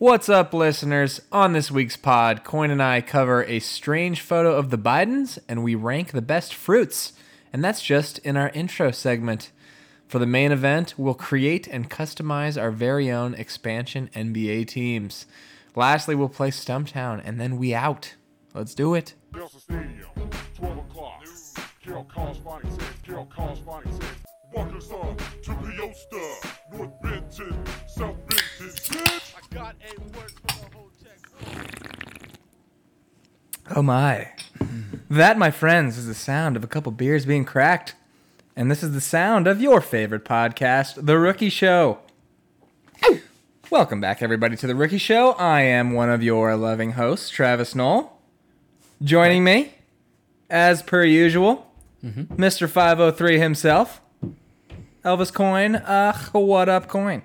What's up, listeners? On this week's pod, Coyne and I cover a strange photo of the Bidens and we rank the best fruits. And that's just in our intro segment. For the main event, we'll create and customize our very own expansion NBA teams. Lastly, we'll play Stumptown and then we out. Let's do it. Delta Stadium, 12 o'clock. Carol Corresponding says, Carol Corresponding says, Walkers up to Peosta, North Benton, South Benton, bitch! I got a word for the whole text. Oh my. That, my friends, is the sound of a couple beers being cracked. And this is the sound of your favorite podcast, The Rookie Show. Welcome back, everybody, to The Rookie Show. I am one of your loving hosts, Travis Knoll. Joining me, as per usual, Mr. 503 himself, Elvis Coyne. Uh, what up, Coyne?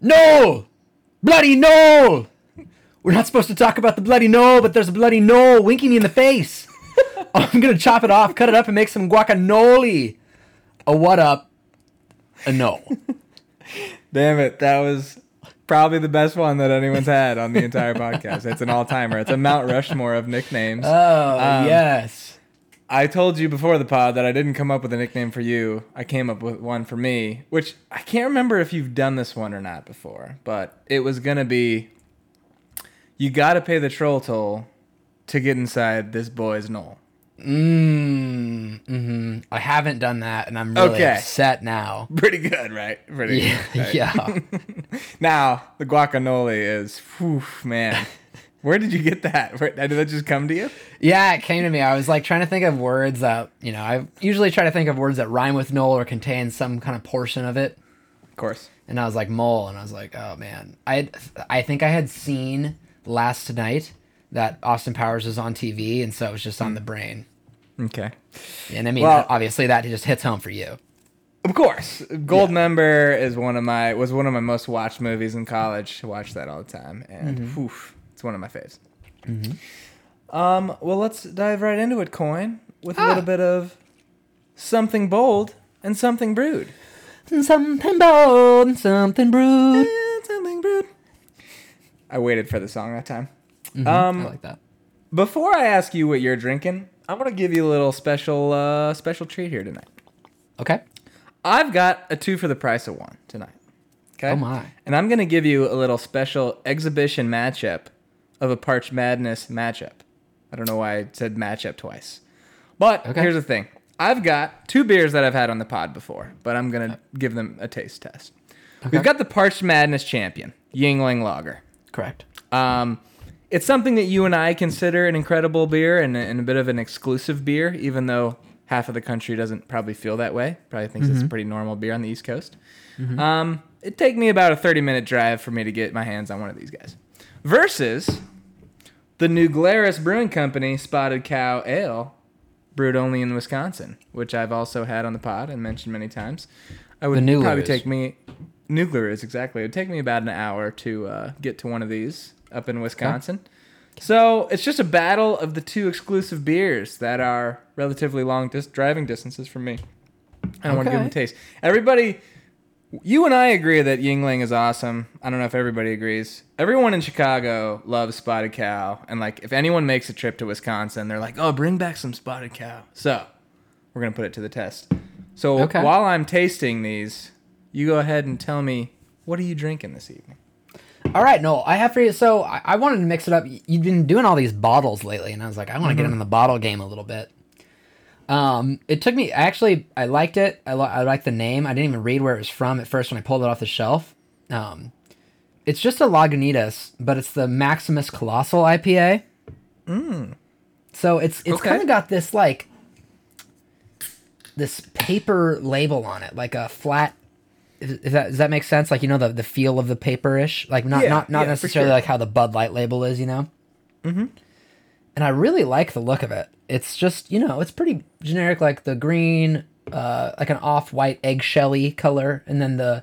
No! Bloody no! We're not supposed to talk about the bloody no, but there's a bloody no winking me in the face. I'm gonna chop it off, cut it up, and make some guacamole. A what up? A no. Damn it, that was probably the best one that anyone's had on the entire podcast. It's an all timer. It's a Mount Rushmore of nicknames. Oh Um, yes. I told you before the pod that I didn't come up with a nickname for you. I came up with one for me, which I can't remember if you've done this one or not before, but it was gonna be you gotta pay the troll toll to get inside this boy's knoll. Mmm. Mm-hmm. I haven't done that, and I'm really Okay. upset now. Pretty good, right? Pretty Yeah. good. right? yeah. Now the guacamole is, whew, man. Where did you get that? Where, did that just come to you? Yeah, it came to me. I was like trying to think of words that you know. I usually try to think of words that rhyme with Knoll or contain some kind of portion of it. Of course. and I was like mole, and I was like, oh man, I I think I had seen last night that Austin Powers was on TV, and so it was just on the brain. Okay. And I mean, Well- obviously that just hits home for you. Of course, Gold Member is one of my was one of my most watched movies in college. I watched that all the time, and mm-hmm. whew, it's one of my faves. Um, well, let's dive right into it, Coyne, with a little Ah. bit of something bold and something brewed. Something bold, and something brewed. And something brewed. I waited for the song that time. I Um, like that. before I ask you what you're drinking, I'm gonna give you a little special uh, special treat here tonight. Okay. I've got a two for the price of one tonight. Okay. Oh my. And I'm gonna give you a little special exhibition matchup of a Parch Madness matchup. I don't know why I said matchup twice. But Okay. here's the thing. I've got two beers that I've had on the pod before, but I'm gonna give them a taste test. We've got the Parch Madness champion, Yuengling Lager. Correct. Um, it's something that you and I consider an incredible beer and, a- and a bit of an exclusive beer, even though half of the country doesn't probably feel that way. Probably thinks it's a pretty normal beer on the East Coast. Um, it'd take me about a 30 minute drive for me to get my hands on one of these guys. Versus the New Glarus Brewing Company Spotted Cow Ale, brewed only in Wisconsin, which I've also had on the pod and mentioned many times. I would probably Glarus. take me nuclear is exactly. It would take me about an hour to uh, get to one of these up in Wisconsin. So it's just a battle of the two exclusive beers that are relatively long dis- driving distances from me. I don't want to give them a taste. Everybody, you and I agree that Yuengling is awesome. I don't know if everybody agrees. Everyone in Chicago loves Spotted Cow, and like if anyone makes a trip to Wisconsin, they're like, "Oh, bring back some Spotted Cow." So we're gonna put it to the test. So Okay. while I'm tasting these, you go ahead and tell me what are you drinking this evening? All right, Knoll, I have for you. So I, I wanted to mix it up. You've been doing all these bottles lately, and I was like, I want to get Mm-hmm. in the bottle game a little bit. Um, it took me actually. I liked it. I, li- I liked the name. I didn't even read where it was from at first when I pulled it off the shelf. Um, it's just a Lagunitas, but it's the Maximus Colossal IPA. So it's it's Mm. Okay. kind of got this like this paper label on it, like a flat. Is is that, does that make sense? Like you know the the feel of the paperish, like not Yeah, not not yeah, necessarily sure. like how the Bud Light label is, you know. Mm-hmm. And I really like the look of it. It's just you know it's pretty generic, like the green, uh, like an off white eggshelly color, and then the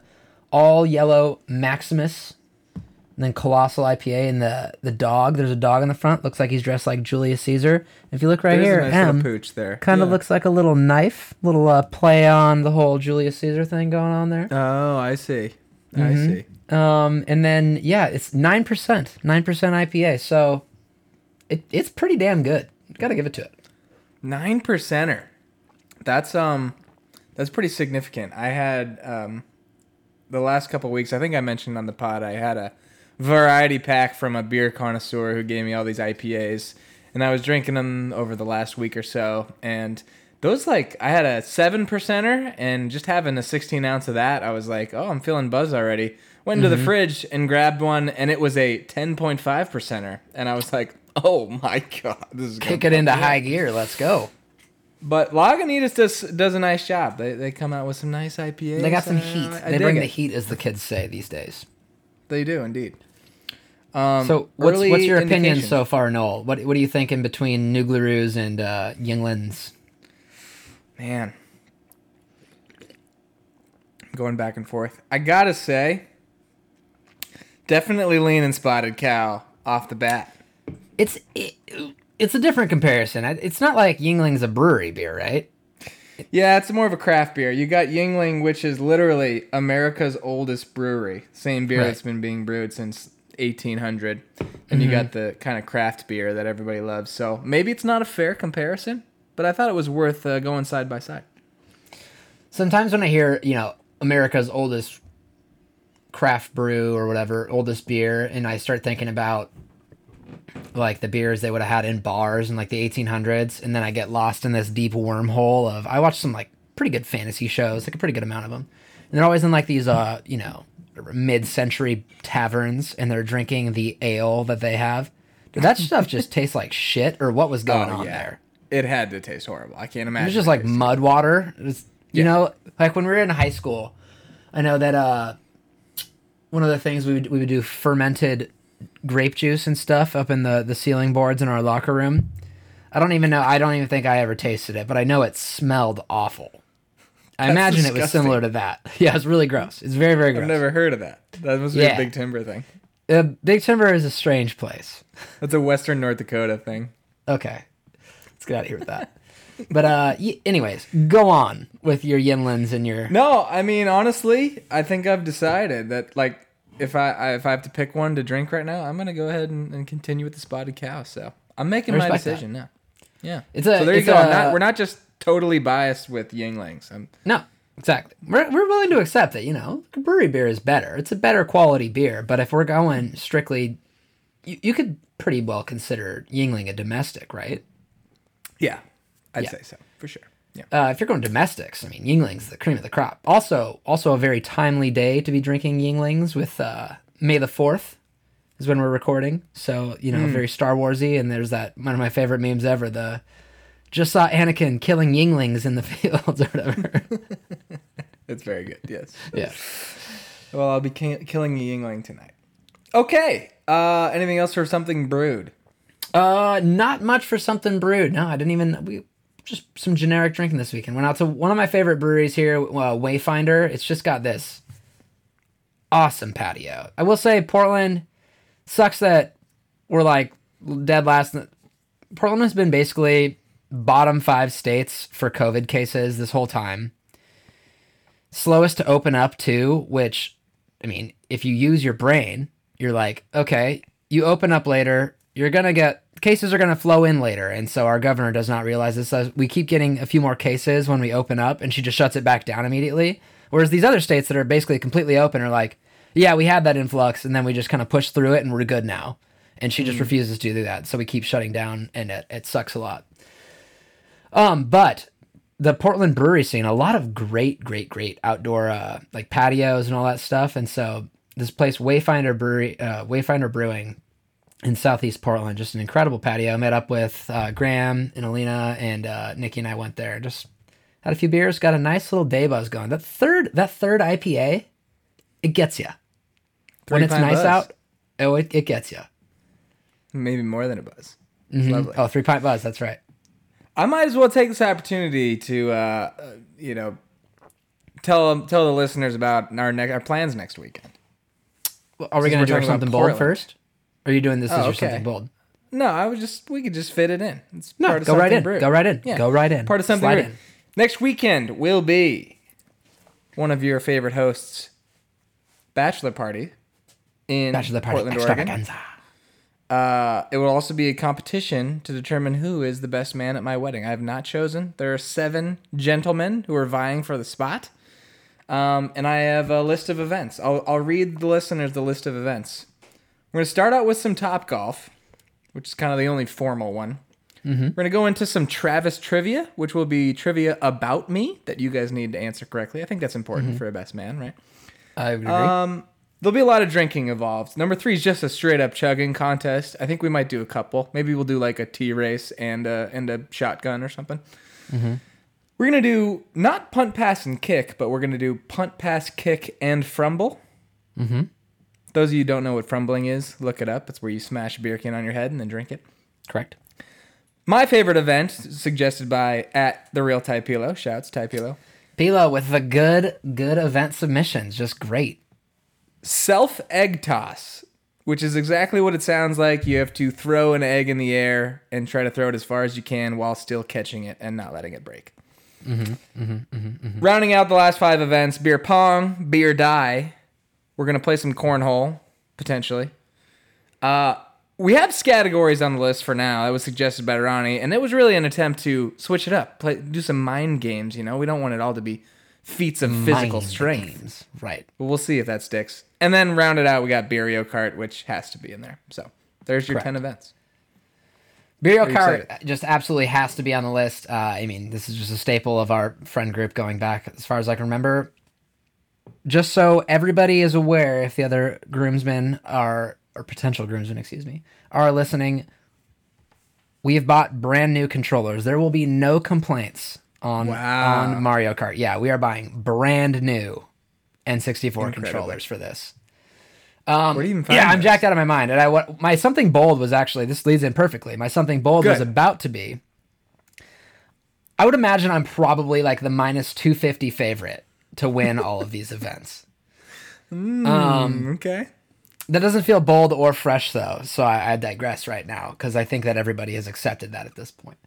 all yellow Maximus, and then Colossal IPA, and the the dog. There's a dog in the front. Looks like he's dressed like Julius Caesar. If you look right There's here, a nice M, pooch there. kind of Yeah. looks like a little knife, little uh, play on the whole Julius Caesar thing going on there. Oh, I see. I Mhm. see. Um, and then yeah, it's nine percent, nine percent IPA. So it, it's pretty damn good. Got to give it to it. Nine percenter. That's um, that's pretty significant. I had um, the last couple weeks. I think I mentioned on the pod. I had a variety pack from a beer connoisseur who gave me all these IPAs, and I was drinking them over the last week or so. And those like I had a seven percenter, and just having a sixteen ounce of that, I was like, oh, I'm feeling buzz already. Went into the fridge and grabbed one, and it was a ten point five percenter, and I was like, oh my god, this is gonna Kick it into high gear. Let's go. but Lagunitas does does a nice job. They, they come out with some nice IPAs. They got some uh, heat. I they bring it. the heat, as the kids say these days. They do indeed. Um, So, what's, what's your opinion so far, Knoll? What What are you thinking between New Glarus and uh, Yuengling's? Man, going back and forth. I gotta say, definitely leaning Spotted Cow off the bat. It's it, it's a different comparison. It's not like Yuengling's a brewery beer, right? Yeah, it's more of a craft beer. You got Yuengling, which is literally America's oldest brewery. Same beer Right. that's been being brewed since 1800. And you got the kind of craft beer that everybody loves. So maybe it's not a fair comparison, but I thought it was worth uh, going side by side. Sometimes when I hear you know America's oldest craft brew or whatever, oldest beer, and I start thinking about like the beers they would have had in bars in like the 1800s, and then I get lost in this deep wormhole of I watch some like pretty good fantasy shows, like a pretty good amount of them, and they're always in like these uh you know mid-century taverns, and they're drinking the ale that they have. Did that stuff just taste like shit, or what was going on there? It had to taste horrible. I can't imagine. It was just it like mud water. It was, you Yeah. know, like when we were in high school, I know that uh, one of the things we would, we would do fermented grape juice and stuff up in the, the ceiling boards in our locker room. I don't even know. I don't even think I ever tasted it, but I know it smelled awful. I That's imagine it was similar to that. Yeah, it's really gross. It's very, very gross. I've never heard of that. That must be Yeah. a Big Timber thing. Uh, Big Timber is a strange place. That's a Western North Dakota thing. Okay. Let's get out of here with that. But uh, y- anyways, go on with your Yuenglings and your. No, I mean honestly, I think I've decided that like if I, I if I have to pick one to drink right now, I'm gonna go ahead and, and continue with the spotted cow. So I'm making my respect that. decision now. Yeah. It's a- so there you go. A- not, we're not just totally biased with Yuenglings. I'm, No, exactly. We're, we're willing to accept that, you know, brewery beer is better. It's a better quality beer. But if we're going strictly, you, you could pretty well consider Yuengling a domestic, right? yeah, I'd Yeah. say so for sure. Yeah. Uh, if you're going domestics, I mean, Yuengling's the cream of the crop. Also, also a very timely day to be drinking Yuenglings with uh, May the 4th is when we're recording. So, you know, very Star Warsy. And there's that, one of my favorite memes ever, the just saw Anakin killing Yinglings in the fields or whatever. It's very good. Yes. yeah. Well, I'll be ki- killing a Yuengling tonight. Okay. Uh, anything else for something brewed? Uh, not much for something brewed. No, I didn't even. We just some generic drinking this weekend. Went out to one of my favorite breweries here, uh, Wayfinder. It's just got this awesome patio. I will say Portland sucks that we're like dead last. Portland has been basically bottom five states for COVID cases this whole time. Slowest to open up too, which I mean, if you use your brain, you're like, okay, you open up later, you're gonna get cases are gonna flow in later, and so our governor does not realize this. So we keep getting a few more cases when we open up, and she just shuts it back down immediately. Whereas these other states that are basically completely open are like, yeah, we had that influx, and then we just kind of push through it, and we're good now. And she just refuses to do that, so we keep shutting down, and it, it sucks a lot. Um, but the Portland brewery scene, a lot of great, great, great outdoor uh, like patios and all that stuff. And so this place, Wayfinder Brewery, uh, Wayfinder Brewing in Southeast Portland, just an incredible patio. I met up with uh, Graham and Alina and uh, Nikki and I went there. Just had a few beers, got a nice little day buzz going. That third, that third IPA, it gets you. When it's nice buzz. out, oh, it, it gets you. Maybe more than a buzz. It's lovely. Oh, three pint buzz. That's right. I might as well take this opportunity to, uh, uh, you know, tell tell the listeners about our ne- our plans next weekend. Well, Are we going to do our talking about something bold first? Or are you doing this as Oh, your okay. something bold? No, I was just we could just fit it in. It's No, part of go right in. brewed. Go right in. Yeah. Go right in. Part of something Slide brewed. in. Next weekend will be one of your favorite hosts' bachelor party in Bachelor party Portland, Oregon. Uh, it will also be a competition to determine who is the best man at my wedding. I have not chosen. There are seven gentlemen who are vying for the spot. Um, and I have a list of events. I'll, I'll read the listeners the list of events. We're going to start out with some Top Golf, which is kind of the only formal one. We're going to go into some Travis trivia, which will be trivia about me that you guys need to answer correctly. I think that's important for a best man, right? I agree. Um, there'll be a lot of drinking involved. Number three is just a straight up chugging contest. I think we might do a couple. Maybe we'll do like a T race and a, and a shotgun or something. We're gonna do not punt, pass, and kick, but we're gonna do punt, pass, kick, and frumble. Mm-hmm. Those of you who don't know what frumbling is, look it up. It's where you smash a beer can on your head and then drink it. Correct. My favorite event, suggested by at the real Typilo. Shouts Typilo. Pilo with the good, good event submissions. Just great. self egg toss, which is exactly what it sounds like. You have to throw an egg in the air and try to throw it as far as you can while still catching it and not letting it break. Mm-hmm, mm-hmm, mm-hmm, Rounding out the last five events beer pong, beer die. We're going to play some cornhole, potentially. Uh, we have categories on the list for now. That was suggested by Ronnie, and it was really an attempt to switch it up, play, do some mind games. You know, we don't want it all to be feats of physical Mind strength. games. Right. But we'll see if that sticks. And then round it out, we got Mario Kart, which has to be in there. So there's your Correct. 10 events. Burial excited? just absolutely has to be on the list. Uh, I mean, this is just a staple of our friend group going back as far as I can remember. Just so everybody is aware, if the other groomsmen are, or potential groomsmen, excuse me, are listening, we have bought brand new controllers. There will be no complaints on Wow. on Mario Kart. Yeah, we are buying brand new N64 Incredible. controllers for this. Where do you even um, find Yeah, I'm jacked out of my mind. And I what my something bold was actually this leads in perfectly. My something bold was about to be. I would imagine I'm probably like the minus 250 favorite to win all of these events. Mm, okay. That doesn't feel bold or fresh though, so I, I digress right now because I think that everybody has accepted that at this point.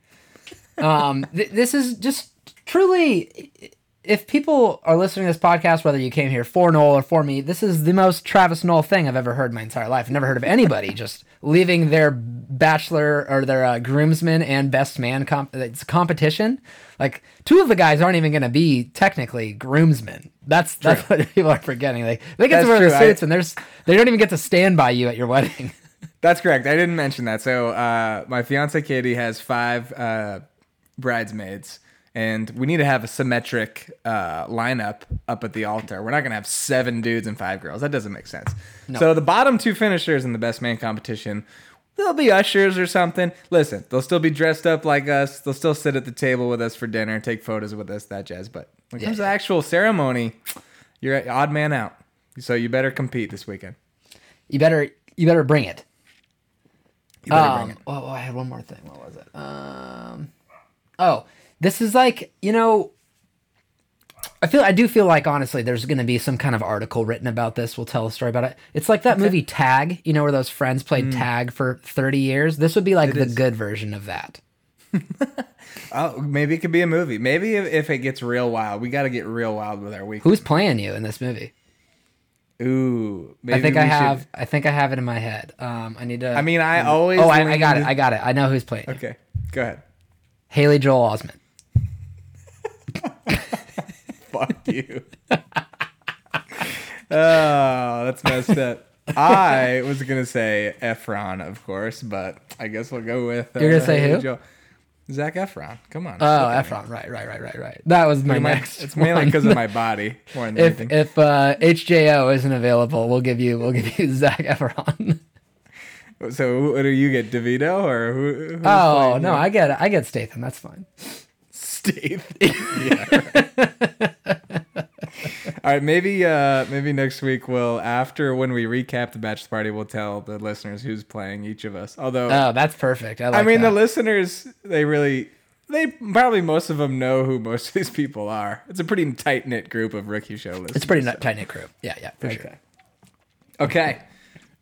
Um, th- this is just truly, if people are listening to this podcast, whether you came here for Knoll or for me, this is the most Travis Knoll thing I've ever heard in my entire life. I've never heard of anybody just leaving their bachelor or their uh, groomsman and best man comp- it's competition. Like two of the guys aren't even going to be technically groomsmen. That's that's what people are forgetting. Like they get That's to wear the true. I- suits and there's they don't even get to stand by you at your wedding. That's correct. I didn't mention that. So uh, my fiance Katie has five uh, bridesmaids, and we need to have a symmetric uh, lineup up at the altar. We're not gonna have seven dudes and five girls. That doesn't make sense. So the bottom two finishers in the best man competition. They'll be ushers or something. Listen, they'll still be dressed up like us. They'll still sit at the table with us for dinner, take photos with us, that jazz. But when it comes to actual ceremony, you're an odd man out. So you better compete this weekend. You better you better bring it. You better Um, bring it. Oh, I had one more thing. What was it? Um, oh, this is like you know. I feel I do feel like honestly, there's going to be some kind of article written about this. We'll tell a story about it. It's like that movie Tag. You know where those friends played tag for 30 years. This would be like the is. good version of that. Oh, maybe it could be a movie. Maybe if, if it gets real wild, we got to get real wild with our week. Who's playing you in this movie? Ooh, maybe I think I we should- have. I think I have it in my head. Um, I need to. I mean, I always. oh, I, I got it. I got it. I know who's playing. you. okay, go ahead. Haley Joel Osment. Fuck you. oh, that's messed up. I was gonna say Efron, of course, but I guess we'll go with. Uh, You're gonna say Haley who? Joel- Zac Efron. Come on. Oh, at me. Efron. Right, right, right, right, right. That was my My- next. it's mainly because of my body more than if anything. if uh, HJO isn't available, we'll give you we'll give you Zac Efron. so, what do you get, Devito or who? oh no, you? I get. I get Statham. That's fine. Steve. yeah. All right, maybe uh maybe next week we'll after when we recap the bachelor party we'll tell the listeners who's playing each of us. Although Oh, that's perfect. I, like I mean that. the listeners they really they probably most of them know who most of these people are. It's a pretty tight knit group of rookie show listeners. it's a pretty tight knit crew. Yeah, yeah, for sure. Okay. Okay.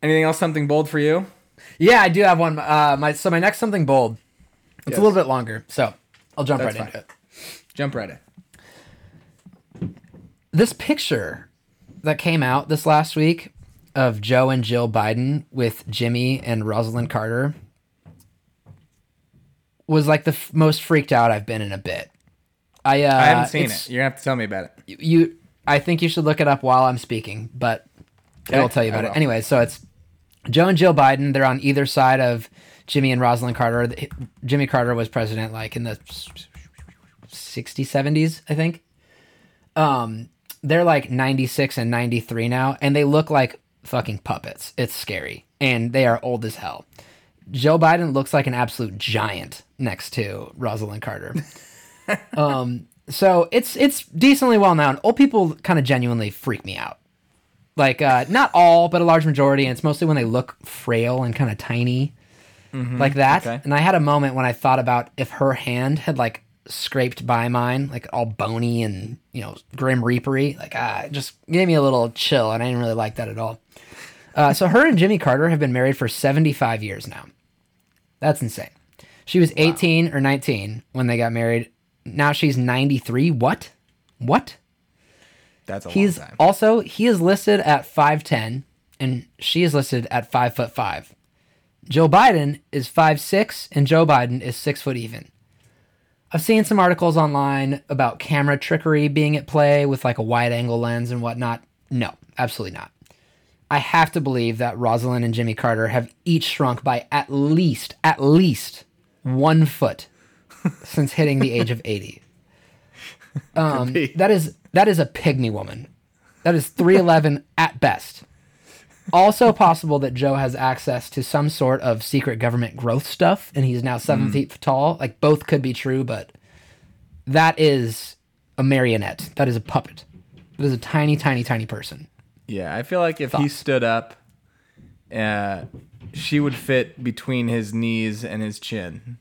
Anything else something bold for you? Yeah, I do have one. Uh, my so my next something bold. It's Yes. a little bit longer, so I'll jump That's right into it. Jump right in. This picture that came out this last week of Joe and Jill Biden with Jimmy and Rosalynn Carter was like the f- most freaked out I've been in a bit. I uh, I haven't seen it. You're gonna have to tell me about it. you I think you should look it up while I'm speaking, but I will tell you about it. Anyway, so it's Joe and Jill Biden. They're on either side of Jimmy and Rosalynn Carter. Jimmy Carter was president like in the 60s, 70s, I think. Um, they're like 96 and 93 now, and they look like fucking puppets. It's scary, and they are old as hell. Joe Biden looks like an absolute giant next to Rosalynn Carter. um, so it's it's decently well known. Old people kind of genuinely freak me out. Like uh, not all, but a large majority, and it's mostly when they look frail and kind of tiny, like that. okay. And I had a moment when I thought about if her hand had like scraped by mine, like all bony and you know grim reapery. Like ah, it just gave me a little chill, and I didn't really like that at all. Uh, so her and Jimmy Carter have been married for seventy five years now. That's insane. She was 18 or 19 when they got married. Now she's 93. What? What? That's a He's long time. also he is listed at 5'10 and she is listed at 5 foot 5. Joe Biden is 5'6 and Joe Biden is 6 foot even. I've seen some articles online about camera trickery being at play with like a wide angle lens and whatnot. No, absolutely not. I have to believe that Rosalynn and Jimmy Carter have each shrunk by at least, at least one foot since hitting the age of 80. Um, that is that is a pygmy woman. That is 311 at best. Also possible that Joe has access to some sort of secret government growth stuff and he's now seven feet tall. Like both could be true, but that is a marionette. That is a puppet. That is a tiny, tiny, tiny person. Yeah, I feel like if he stood up, uh, she would fit between his knees and his chin.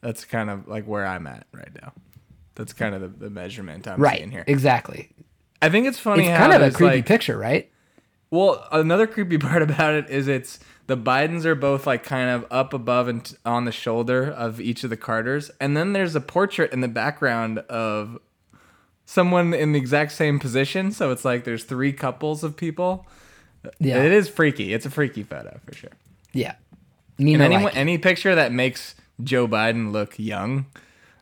That's kind of like where I'm at right now. That's kind of the, the measurement I'm Right. seeing here. Exactly. I think it's funny It's kind of a creepy like, picture, right? Well, another creepy part about it is it's the Bidens are both like kind of up above and t- on the shoulder of each of the Carters, and then there's a portrait in the background of someone in the exact same position. So it's like there's three couples of people. Yeah. It is freaky. It's a freaky photo for sure. Yeah. And Nina anyone, like any picture that makes Joe Biden look young,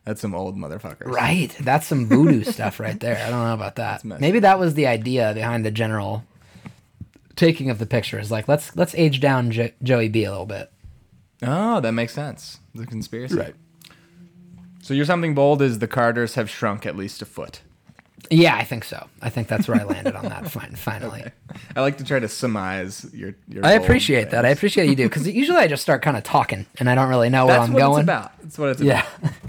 that's some old motherfuckers. Right. That's some voodoo stuff right there. I don't know about that. Maybe that was the idea behind the general taking of the picture. Is like let's let's age down jo- Joey B a little bit. Oh, that makes sense. The conspiracy. Right. So your something bold is the Carters have shrunk at least a foot. Yeah, I think so. I think that's where I landed on that. Fine, finally. I like to try to surmise your. your I bold appreciate that. I appreciate you do because usually I just start kind of talking and I don't really know where That's I'm what going. it's about. That's what it's Yeah. about.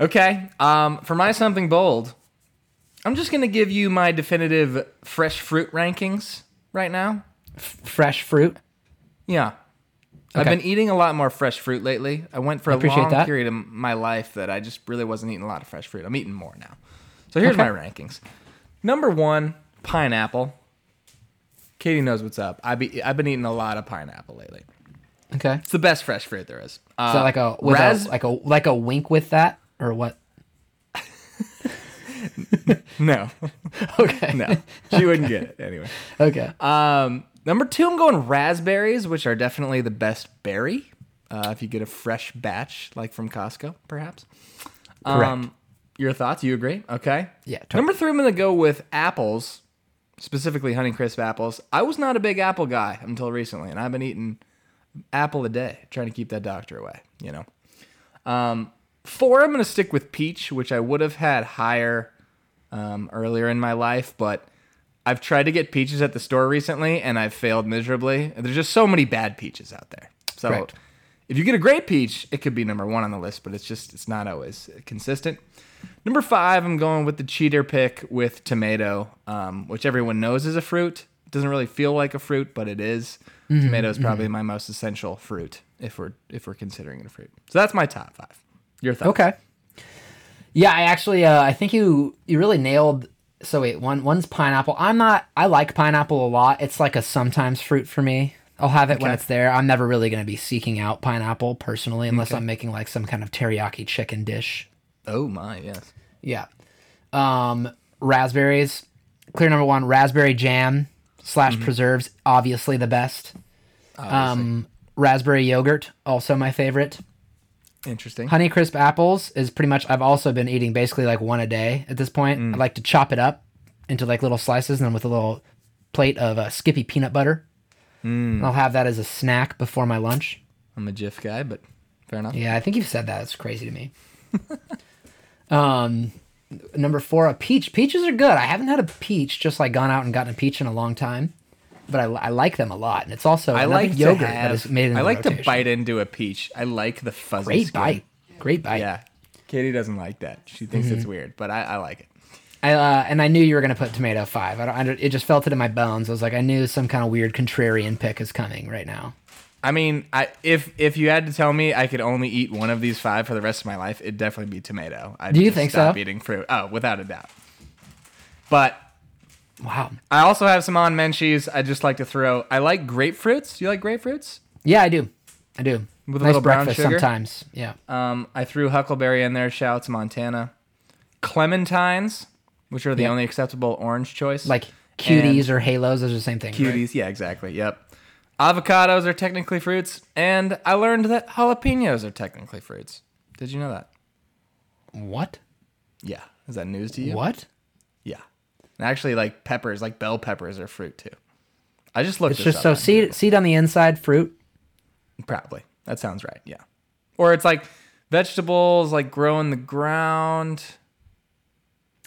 Okay. Um, for my something bold, I'm just gonna give you my definitive fresh fruit rankings right now. Fresh fruit. Yeah. I've been eating a lot more fresh fruit lately. I went for a appreciate long that. period of my life that I just really wasn't eating a lot of fresh fruit. I'm eating more now. So here's Okay. my rankings. Number one, pineapple. Katie knows what's up. I be, I've been eating a lot of pineapple lately. Okay. It's the best fresh fruit there is. Uh, Is that like a ras- a, like a like a wink with that or what? no, Okay. no, she wouldn't get it anyway. Okay. Um, number two, I'm going raspberries, which are definitely the best berry. Uh, if you get a fresh batch, like from Costco, perhaps. Correct. your thoughts? You agree? Okay. Yeah, totally. Number three, I'm going to go with apples, specifically Honeycrisp apples. I was not a big apple guy until recently, and I've been eating apple a day, trying to keep that doctor away. You know. Um, four, I'm going to stick with peach, which I would have had higher um, earlier in my life, but I've tried to get peaches at the store recently, and I've failed miserably. There's just so many bad peaches out there. So Correct. if you get a great peach, it could be number one on the list, but it's just it's not always consistent. Number five, I'm going with the cheater pick with tomato, um, which everyone knows is a fruit. It doesn't really feel like a fruit, but it is. Mm-hmm, Tomato is probably my most essential fruit if we're if we're considering it a fruit. So that's my top five. Your thoughts? Okay. Yeah, I actually uh, I think you you really nailed. So wait, one one's pineapple. I'm not. I like pineapple a lot. It's like a sometimes fruit for me. I'll have it when it's there. I'm never really going to be seeking out pineapple personally, unless I'm making like some kind of teriyaki chicken dish. Oh my, yes. Yeah. Um, raspberries. Clear number one. Raspberry jam. slash Mm-hmm. preserves, obviously the best. Um, raspberry yogurt, also my favorite. Interesting. Honey crisp apples is pretty much. I've also been eating basically like one a day at this point. Mm. I like to chop it up into like little slices, and then with a little plate of uh, Skippy peanut butter. Mm. I'll have that as a snack before my lunch. I'm a Jif guy, but fair enough. Yeah, I think you've said that. It's crazy to me. um, number four, a peach. Peaches are good. I haven't had a peach, just like gone out and gotten a peach in a long time, but I, I like them a lot. And it's also I like yogurt have. is made in I like to bite into a peach. I like the fuzzy. Great skin. bite. Great bite. Yeah. Katie doesn't like that. She thinks Mm-hmm. it's weird, but I, I like it. I, uh, and I knew you were gonna put tomato five. I don't, I don't. It just felt it in my bones. I was like, I knew some kind of weird contrarian pick is coming right now. I mean, I if if you had to tell me I could only eat one of these five for the rest of my life, it'd definitely be tomato. I'd Do you think stop so? Eating fruit. Oh, without a doubt. But Wow. I also have some on menchies. I just like to throw. I like grapefruits. You like grapefruits? Yeah, I do. I do. With a nice little brown breakfast sugar? sometimes. Yeah. Um, I threw huckleberry in there. Shouts Montana. Clementines, which are the only acceptable orange choice. Like cuties or halos. Those are the same thing. right? cuties. Yeah, exactly. Yep. Avocados are technically fruits, and I learned that jalapenos are technically fruits. Did you know that? What? Yeah. Is that news to you? What? And actually, like peppers, like bell peppers, are fruit too. I just looked. It's just so seed Google. seed on the inside, fruit. Probably. That sounds right. Yeah. Or it's like vegetables, like grow in the ground.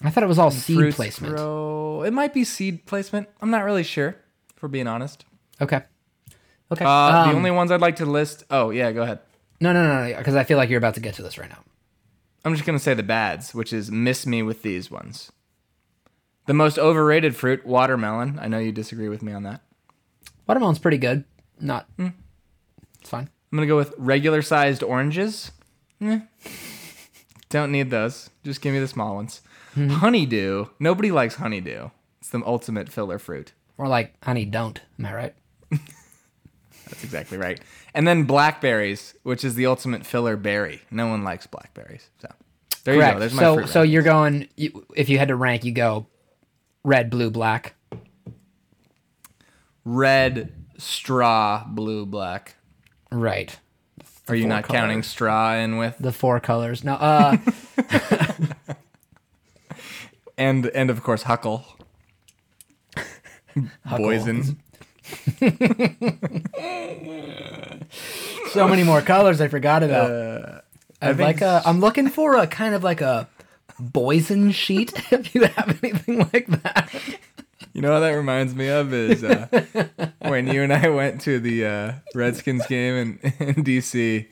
I thought it was all seed placement. Grow. It might be seed placement. I'm not really sure, if we're being honest. Okay. Okay. Uh, the Um, only ones I'd like to list. Oh yeah, go ahead. no, no, no, no, because I feel like you're about to get to this right now. I'm just gonna say the bads, which is miss me with these ones. The most overrated fruit, watermelon. I know you disagree with me on that. Watermelon's pretty good. Not. Hmm. It's fine. I'm gonna go with regular sized oranges. Eh. Don't need those. Just give me the small ones. Mm-hmm. Honeydew. Nobody likes honeydew. It's the ultimate filler fruit. Or like, honey, don't. Am I right? That's exactly right. And then blackberries, which is the ultimate filler berry. No one likes blackberries. So there you go. There's my so, fruit. so rankings. you're going. You, if you had to rank, you go red, blue, black. red, straw, blue, black. Right. Are you not counting straw in with The four colors. No. Uh. and and of course huckle. Poison. so many more colors I forgot about. Uh, I'd think like a, I'm looking for a kind of like a boison sheet. if you have anything like that. You know what that reminds me of is uh, when you and I went to the uh, Redskins game in, in DC,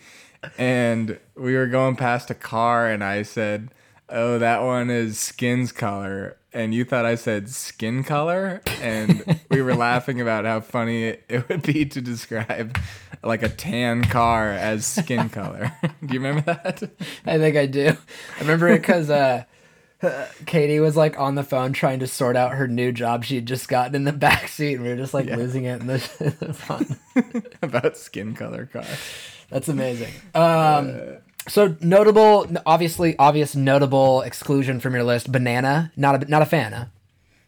and we were going past a car, and I said, "Oh, that one is skin's color," and you thought I said skin color, and we were laughing about how funny it, it would be to describe like a tan car as skin color. Do you remember that? I think I do. I remember it because uh, Katie was like on the phone trying to sort out her new job she had just gotten in the back seat, and we were just like losing it in the, front. about skin color car. That's amazing. Um, so notable, obviously obvious notable exclusion from your list. Banana, not a not a fan. Huh?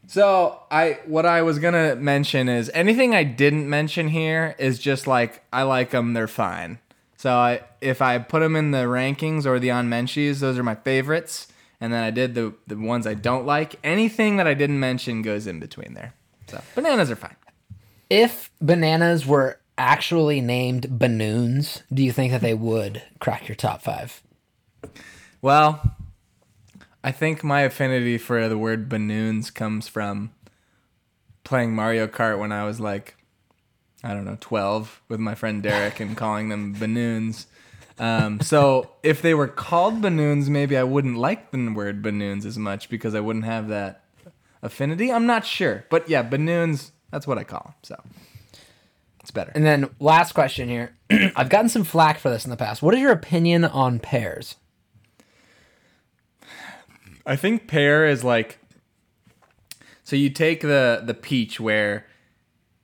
So I what I was gonna mention is anything I didn't mention here is just like I like them, they're fine. So I if I put them in the rankings or the on menchies, those are my favorites. And then I did the the ones I don't like. Anything that I didn't mention goes in between there. So bananas are fine. If bananas were actually named Banoons, do you think that they would crack your top five? Well, I think my affinity for the word balloons comes from playing Mario Kart when I was like, I don't know, 12 with my friend Derek and calling them balloons. Um, so if they were called balloons, maybe I wouldn't like the word balloons as much because I wouldn't have that affinity. I'm not sure. But yeah, balloons, that's what I call them. So it's better. And then last question here. I've gotten some flack for this in the past. What is your opinion on pears? I think pear is like so you take the the peach where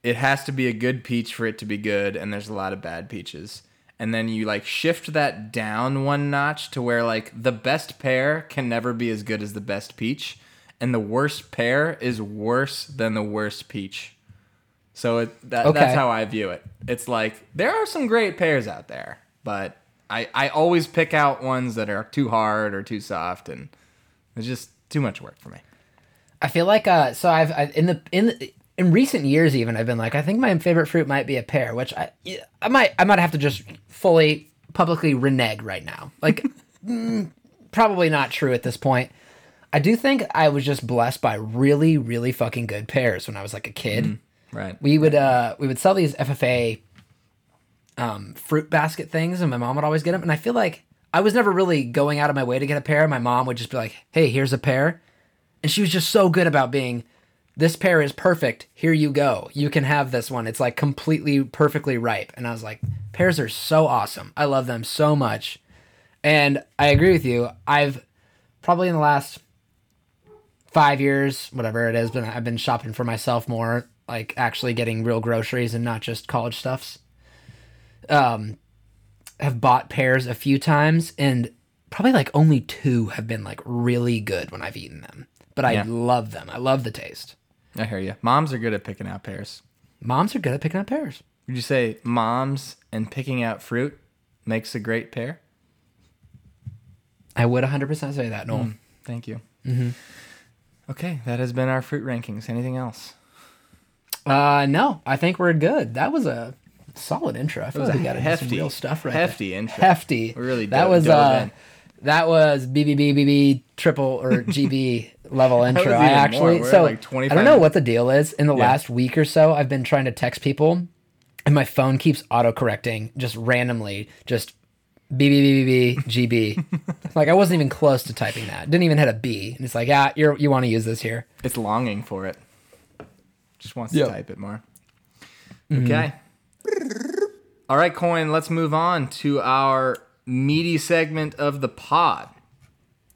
it has to be a good peach for it to be good and there's a lot of bad peaches. And then you like shift that down one notch to where like the best pear can never be as good as the best peach and the worst pear is worse than the worst peach. So it, that, Okay. that's how I view it. It's like there are some great pears out there, but I, I always pick out ones that are too hard or too soft, and it's just too much work for me. I feel like uh, so I've I, in the in the, in recent years even I've been like I think my favorite fruit might be a pear, which I I might I might have to just fully publicly renege right now. Like mm, probably not true at this point. I do think I was just blessed by really really fucking good pears when I was like a kid. Right. We would uh we would sell these FFA um fruit basket things and my mom would always get them and I feel like I was never really going out of my way to get a pear. My mom would just be like, "Hey, here's a pear." And she was just so good about being this pear is perfect. Here you go. You can have this one. It's like completely perfectly ripe. And I was like, pears are so awesome. I love them so much. And I agree with you. I've probably in the last five years, whatever it is, been I've been shopping for myself more, like actually getting real groceries and not just college stuffs. Um, have bought pears a few times, and probably like only two have been like really good when I've eaten them. But I Yeah. love them. I love the taste. I hear you. Moms are good at picking out pears. Moms are good at picking up pears. Would you say moms and picking out fruit makes a great pair? I would 100% say that, Knoll. Thank you. Mm-hmm. Okay, that has been our fruit rankings. Anything else? Uh, no, I think we're good. That was a solid intro. I feel like we got into some hefty- real stuff right hefty there. intro. Hefty. We really that dove- was dove uh, in. that was BBBBB triple or GB level intro. I actually so like I don't know what the deal is. In the Yeah. last week or so, I've been trying to text people, and my phone keeps auto correcting just randomly, just BBBBB GB. like I wasn't even close to typing that. Didn't even hit a B, and it's like, yeah, you're you want to use this here. It's longing for it. Just wants Yep. to type it more. Okay. All right, Coyne, let's move on to our meaty segment of the pod.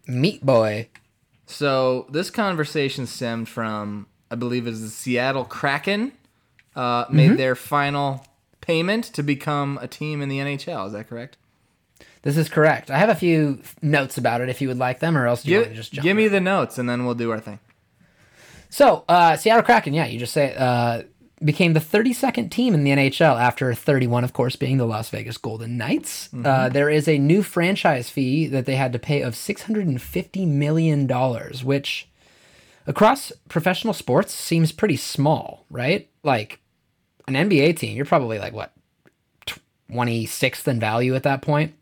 Meat boy. So this conversation stemmed from, I believe, is the Seattle Kraken uh, made their final payment to become a team in the NHL. Is that correct? This is correct. I have a few notes about it if you would like them, or else do you want Give, to just jump give me the notes, and then we'll do our thing. So, uh, Seattle Kraken, yeah, you just say, uh, became the 32nd team in the NHL after 31, of course, being the Las Vegas Golden Knights. Uh, there is a new franchise fee that they had to pay of $650 million, which across professional sports seems pretty small, right? Like an NBA team, you're probably like, what, 26th in value at that point?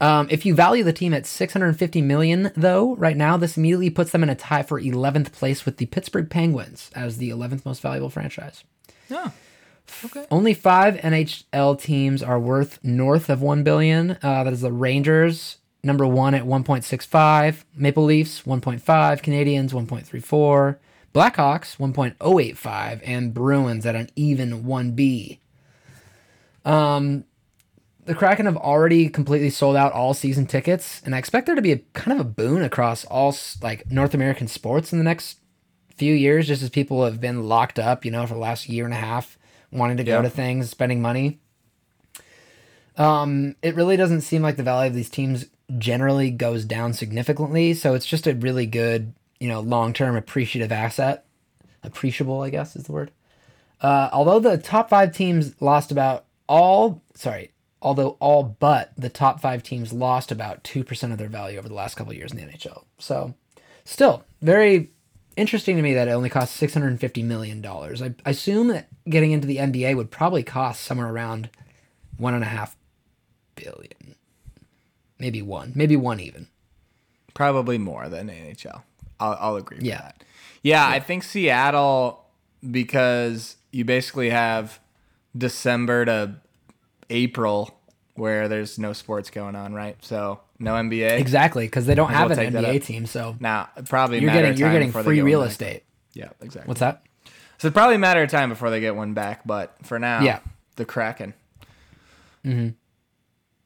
Um, if you value the team at 650 million, though, right now, this immediately puts them in a tie for 11th place with the Pittsburgh Penguins as the 11th most valuable franchise. Oh, okay. Only five NHL teams are worth north of 1 billion. Uh, that is the Rangers, number one at 1.65, Maple Leafs, 1.5, Canadiens, 1.34, Blackhawks, 1.085, and Bruins at an even 1B. Um, the Kraken have already completely sold out all season tickets, and I expect there to be a kind of a boon across all like North American sports in the next few years, just as people have been locked up, you know, for the last year and a half, wanting to go to things, spending money. Um, it really doesn't seem like the value of these teams generally goes down significantly, so it's just a really good, you know, long-term appreciative asset. Appreciable, I guess, is the word. Uh, although the top five teams lost about all, sorry, although all but the top five teams lost about 2% of their value over the last couple of years in the NHL. So, still, very interesting to me that it only costs $650 million. I, I assume that getting into the NBA would probably cost somewhere around one and a half billion. Maybe one, maybe one even. Probably more than NHL. I'll, I'll agree with Yeah. that. Yeah, I think Seattle because you basically have December to April where there's no sports going on, right? So no NBA. Exactly, because they don't have an take NBA team, so Now, probably you're getting you're getting free real estate. Yeah, exactly. What's that? So it's probably a matter of time before they get one back, but for now, Yeah. the Kraken.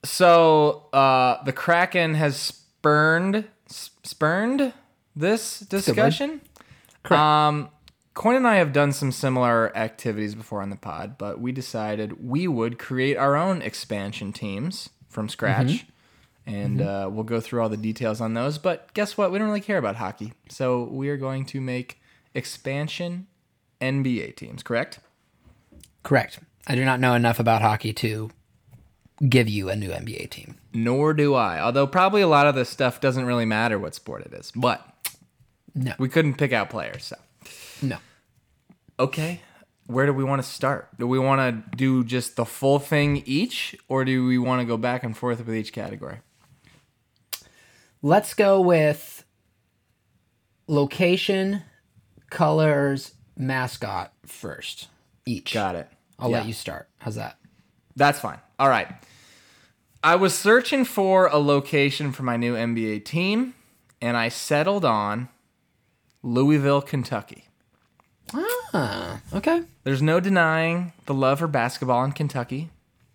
So uh, the Kraken has spurned spurned this discussion. Um, Coyne and I have done some similar activities before on the pod, but we decided we would create our own expansion teams from scratch. And Uh, we'll go through all the details on those. But guess what? We don't really care about hockey. So we are going to make expansion NBA teams, correct? Correct. I do not know enough about hockey to give you a new NBA team. Nor do I. Although probably a lot of this stuff doesn't really matter what sport it is. But No. we couldn't pick out players, so No. okay. Where do we want to start? Do we want to do just the full thing each, or do we want to go back and forth with each category? Let's go with location, colors, mascot first. Each. Got it. I'll Yeah. let you start. How's that? That's fine. All right. I was searching for a location for my new NBA team, and I settled on Louisville, Kentucky. Ah, okay. There's no denying the love for basketball in Kentucky.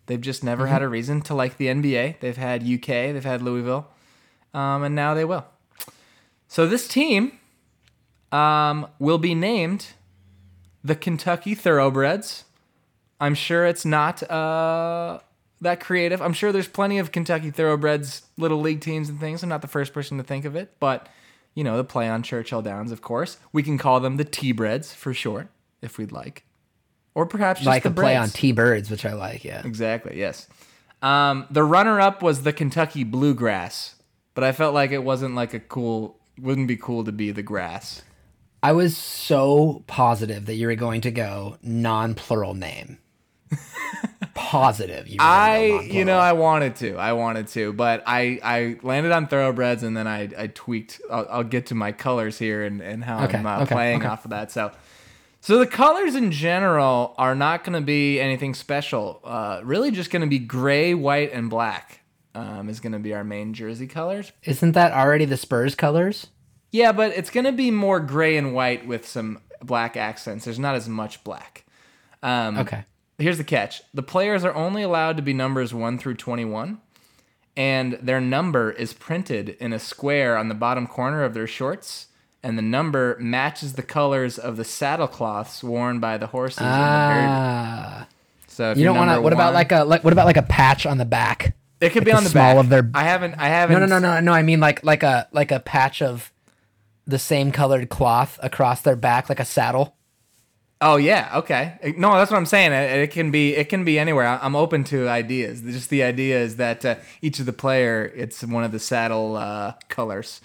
They've just never had a reason to like the NBA. They've had UK, they've had Louisville, um, and now they will. So this team um, will be named the Kentucky Thoroughbreds. I'm sure it's not uh, that creative. I'm sure there's plenty of Kentucky Thoroughbreds little league teams and things. I'm not the first person to think of it, but you know the play on Churchill Downs, of course. We can call them the T-Breds for short, if we'd like, or perhaps just like the a play on Breds. T Birds, which I like, yeah. Exactly. Yes. Um, the runner-up was the Kentucky Bluegrass, but I felt like it wasn't like a cool. Wouldn't be cool to be the grass. I was so positive that you were going to go non plural name. Positive. You were gonna go I, you know, I wanted to, I wanted to, but I, I landed on thoroughbreds, and then I, I tweaked. I'll, I'll get to my colors here and, and how Okay, I'm uh, okay, playing okay. off of that. So, so the colors in general are not going to be anything special. Uh, really, just going to be gray, white, and black. Um, is going to be our main jersey colors. Isn't that already the Spurs colors? Yeah, but it's gonna be more gray and white with some black accents. There's not as much black. Um, Okay. Here's the catch: the players are only allowed to be numbers one through twenty-one, and their number is printed in a square on the bottom corner of their shorts, and the number matches the colors of the saddle cloths worn by the horses in the herd. Ah. So if You don't want to. What about like a like? What about like a patch on the back? It could be on the the small back of their- I haven't. I haven't. No, no, no, no, no. I mean like like a like a patch of the same colored cloth across their back, like a saddle. Oh yeah, okay. No, that's what I'm saying. It, it can be it can be anywhere. I- I'm open to ideas. Just the idea is that uh, each of the player, it's one of the saddle uh, colors.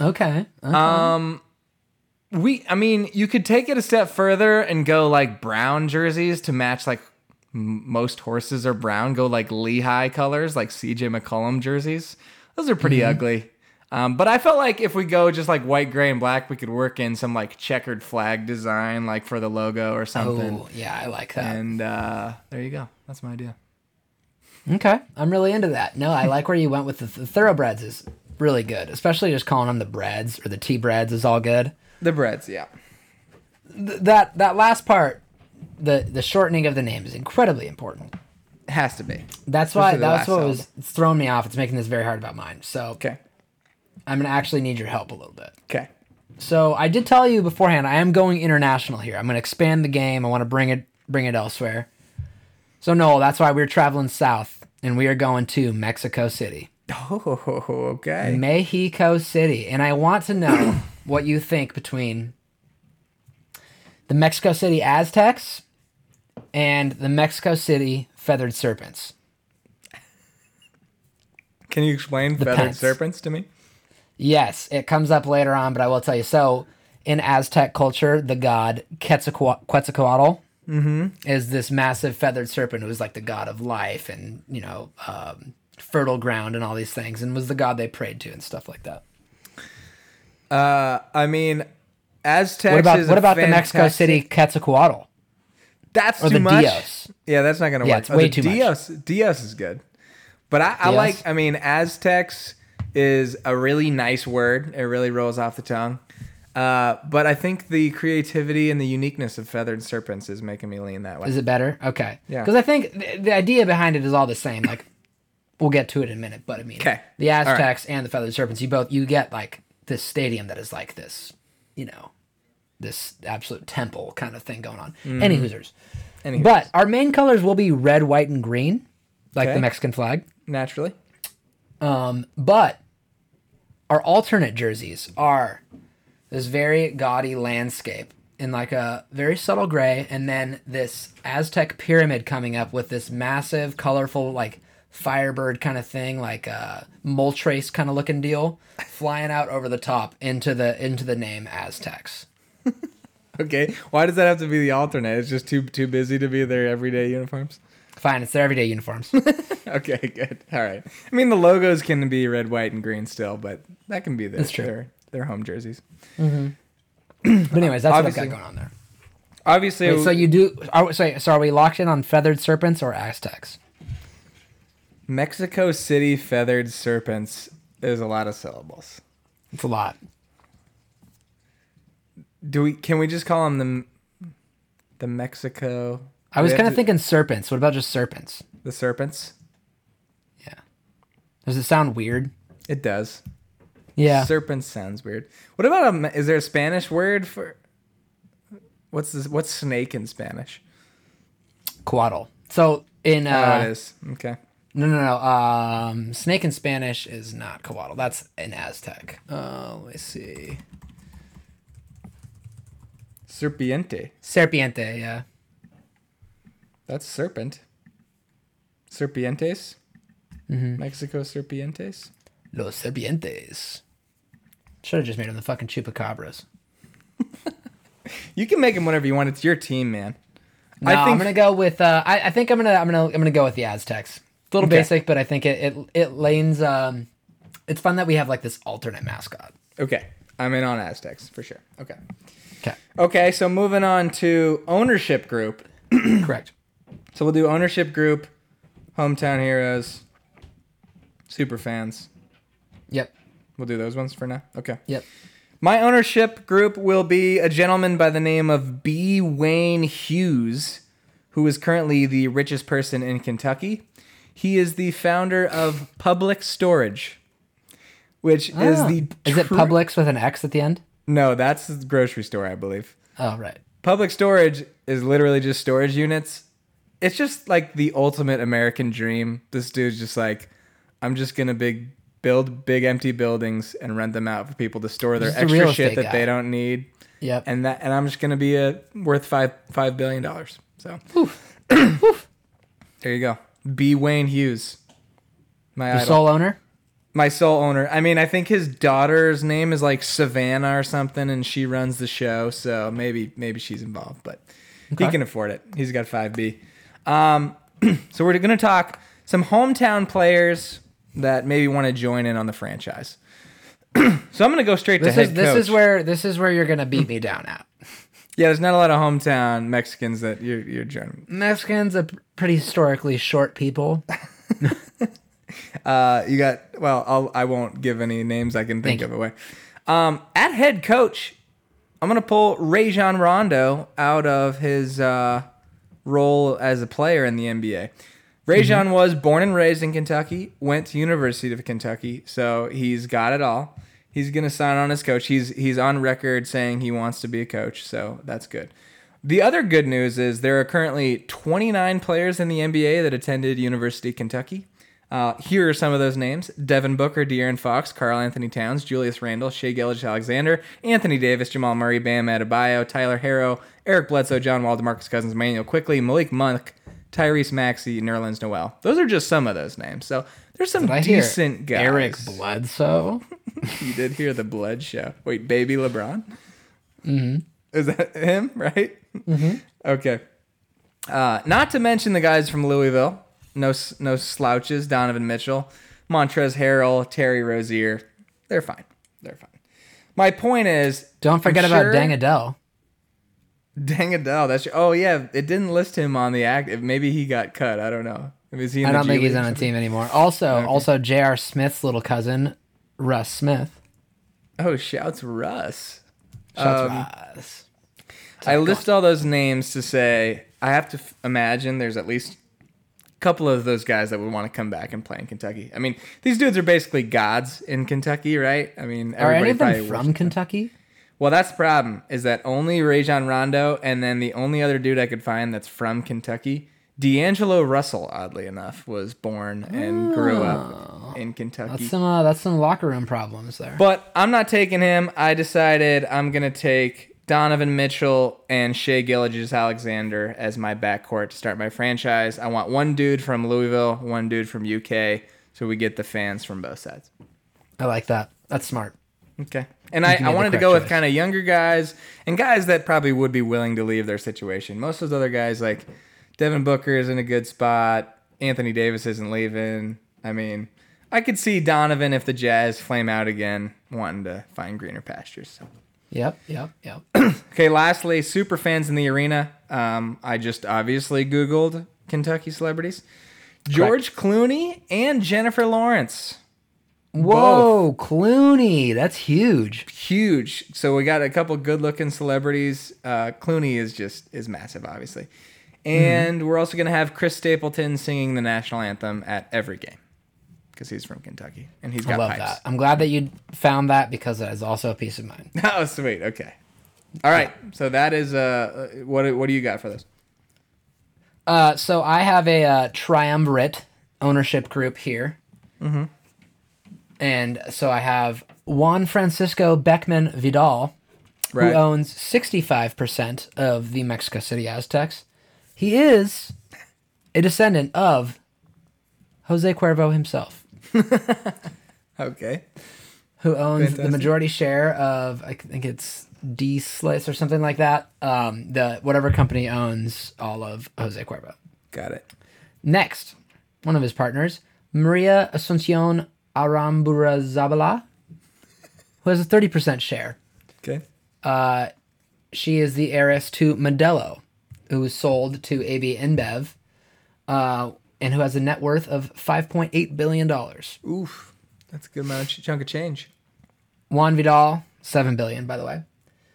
Okay. Uh, Um, we, I mean, you could take it a step further and go like brown jerseys to match like m- most horses are brown. Go like Lehigh colors, like CJ McCollum jerseys. Those are pretty ugly. Um, but I felt like if we go just like white, gray, and black, we could work in some like checkered flag design, like for the logo or something. oh yeah, I like that. And uh, there you go. That's my idea. Okay, I'm really into that. No, I like where you went with the, the thoroughbreds. Is really good, especially just calling them the breads or the T breads is all good. The breads, yeah. Th- that that last part, the the shortening of the name is incredibly important. It has to be. That's why Especially that's what was it's throwing me off. It's making this very hard about mine. So Okay. I'm gonna actually need your help a little bit. Okay. So I did tell you beforehand I am going international here. I'm gonna expand the game. I want to bring it bring it elsewhere. So Knoll, that's why we're traveling south and we are going to Mexico City. Oh, okay. Mexico City. And I want to know what you think between the Mexico City Aztecs and the Mexico City Feathered Serpents. Can you explain feathered Depends. serpents to me? Yes, it comes up later on, but I will tell you. So, in Aztec culture, the god Quetzalcoatl, Quetzalcoatl is this massive feathered serpent who was like the god of life and you know um, fertile ground and all these things, and was the god they prayed to and stuff like that. Uh, I mean, Aztecs What about what about the Mexico City Quetzalcoatl? That's or too much. Dios? Yeah, that's not gonna Yeah, work. it's Oh, way too much. Dios, Dios is good, but I, I like. I mean, Aztecs is a really nice word. It really rolls off the tongue. Uh, but I think the creativity and the uniqueness of feathered serpents is making me lean that way. Is it better? Okay. Yeah. Because I think the, the idea behind it is all the same. Like, we'll get to it in a minute, but I mean, 'Kay. the All right. Aztecs and the Feathered Serpents, you both you get like this stadium that is like this, you know, this absolute temple kind of thing going on. Mm-hmm. Any Hoosers. Anywho, But our main colors will be red, white, and green, like Okay. the Mexican flag. naturally, Um, but our alternate jerseys are this very gaudy landscape in like a very subtle gray, and then this Aztec pyramid coming up with this massive, colorful, like firebird kind of thing, like uh, a Moltres kind of looking deal, flying out over the top into the into the name Aztecs. Okay. Why does that have to be the alternate? It's just too too busy to be their everyday uniforms. Fine, it's their everyday uniforms. Okay, good. All right. I mean, the logos can be red, white, and green still, but that can be their That's true. their, their home jerseys. Mm-hmm. but anyways, that's Obviously. what I've got going on there. Obviously, Wait, so you do? Are, sorry, so are we locked in on feathered serpents or Aztecs? Mexico City feathered serpents is a lot of syllables. It's a lot. Do we? Can we just call them the the Mexico? I was kind of thinking serpents. What about just serpents? the serpents. Yeah. Does it sound weird? It does. Yeah. Serpents sounds weird. What about a? Is there a Spanish word for? What's this? What's snake in Spanish? Coatl. So in oh, uh, it is. Okay. no no no um snake in Spanish is not coatl. That's in Aztec. Uh, let me see. Serpiente. Serpiente. Yeah. That's serpent. Serpientes. Mm-hmm. Mexico serpientes. Los serpientes. Should have just made them the fucking chupacabras. You can make them whatever you want. It's your team, man. No, I am gonna go with. Uh, I, I think I'm gonna I'm gonna I'm gonna go with the Aztecs. It's a little Okay. basic, but I think it it it lanes. Um, it's fun that we have like this alternate mascot. Okay. I'm in on Aztecs for sure. Okay. Okay, Okay, so moving on to ownership group. correct. So we'll do ownership group, hometown heroes, super fans. Yep. We'll do those ones for now. Okay. Yep. My ownership group will be a gentleman by the name of B. Wayne Hughes, who is currently the richest person in Kentucky. He is the founder of Public Storage, which is Ah. the Is it Publix with an X at the end? No, that's the grocery store, I believe. Oh right. Public storage is literally just storage units. It's just like the ultimate American dream. This dude's just like, I'm just gonna big build big empty buildings and rent them out for people to store their Just a real extra shit that guy. they don't need. Yep. And that and I'm just gonna be a worth five five billion dollars. So there you go. B. Wayne Hughes. My the idol. sole owner. My sole owner. I mean, I think his daughter's name is like Savannah or something, and she runs the show. So maybe maybe she's involved, but he can afford it. He's got five B. Um, so we're gonna talk some hometown players that maybe want to join in on the franchise. so I'm gonna go straight This to is head this coach. is where this is where you're gonna beat me down at. yeah, there's not a lot of hometown Mexicans that you're you're joining. Mexicans are pretty historically short people. Uh, you got well. I'll I won't give any names I can think Thank of away. Um, at head coach, I'm gonna pull Rajon Rondo out of his uh, role as a player in the NBA. Rajon mm-hmm. was born and raised in Kentucky, went to University of Kentucky, so he's got it all. He's gonna sign on as coach. He's he's on record saying he wants to be a coach, so that's good. The other good news is there are currently 29 players in the NBA that attended University of Kentucky. Uh, here are some of those names: Devin Booker, De'Aaron Fox, Karl-Anthony Towns, Julius Randle, Shai Gilgeous-Alexander, Anthony Davis, Jamal Murray, Bam Adebayo, Tyler Herro, Eric Bledsoe, John Wall, DeMarcus Cousins, Manuel Quickley, Malik Monk, Tyrese Maxey, Nerlens Noel. Those are just some of those names. So there's some Did I hear decent guys. Eric Bledsoe. You did hear the blood show. Wait, baby LeBron? Mm-hmm. Is that him, right? Mm-hmm. Okay. Uh, not to mention the guys from Louisville. No, no slouches. Donovan Mitchell, Montrezl Harrell, Terry Rozier. They're fine. They're fine. My point is, Don't forget I'm about sure- Dang Adele. Dang Adele. That's oh yeah. It didn't list him on the act. Maybe he got cut. I don't know. Is he I don't G think he's League on a team anymore. Also, also J.R. Smith's little cousin, Russ Smith. Oh, shouts Russ. Shouts Um, Russ. I list all those names to say I have to f- imagine there's at least couple of those guys that would want to come back and play in Kentucky. I mean, these dudes are basically gods in Kentucky, right? I mean, Are any everybody of them from Kentucky? Well, that's the problem. Is that only Rajon Rondo, and then the only other dude I could find that's from Kentucky, D'Angelo Russell, oddly enough, was born and grew up in Kentucky. That's some uh, that's some locker room problems there. But I'm not taking him. I decided I'm gonna take Donovan Mitchell and Shai Gilgeous-Alexander as my backcourt to start my franchise. I want one dude from Louisville, one dude from UK, so we get the fans from both sides. I like that. That's smart. Okay. And I, I wanted to go with kind of younger guys and guys that probably would be willing to leave their situation. Most of those other guys, like Devin Booker, is in a good spot. Anthony Davis isn't leaving. I mean, I could see Donovan if the Jazz flame out again, wanting to find greener pastures. So. Yep, yep, yep. Okay, lastly, super fans in the arena. Um, I just obviously Googled Kentucky celebrities. George Clooney and Jennifer Lawrence. Whoa, Clooney. That's huge. Huge. So we got a couple good looking celebrities. Uh, Clooney is just is massive, obviously. And we're also gonna have Chris Stapleton singing the national anthem at every game. Because he's from Kentucky and he's got I love pipes. that. I'm glad that you found that because that is also a piece of mind. Oh, sweet. Okay. All right. So that is uh, what what do you got for this? Uh, so I have a uh, triumvirate ownership group here. Mm-hmm. And so I have Juan Francisco Beckmann Vidal, Right. who owns 65% of the Mexico City Aztecs. He is a descendant of Jose Cuervo himself, Okay. who owns the majority share of, I think it's D Slice or something like that. Um, the whatever company owns all of Jose Cuervo. Got it. Next, one of his partners, Maria Asuncion Aramburuzabala, who has a 30% share. Okay. Uh, She is the heiress to Modelo, who was sold to AB InBev, uh, and who has a net worth of $5.8 billion. Oof. That's a good amount of ch- chunk of change. Juan Vidal, 7 billion, by the way.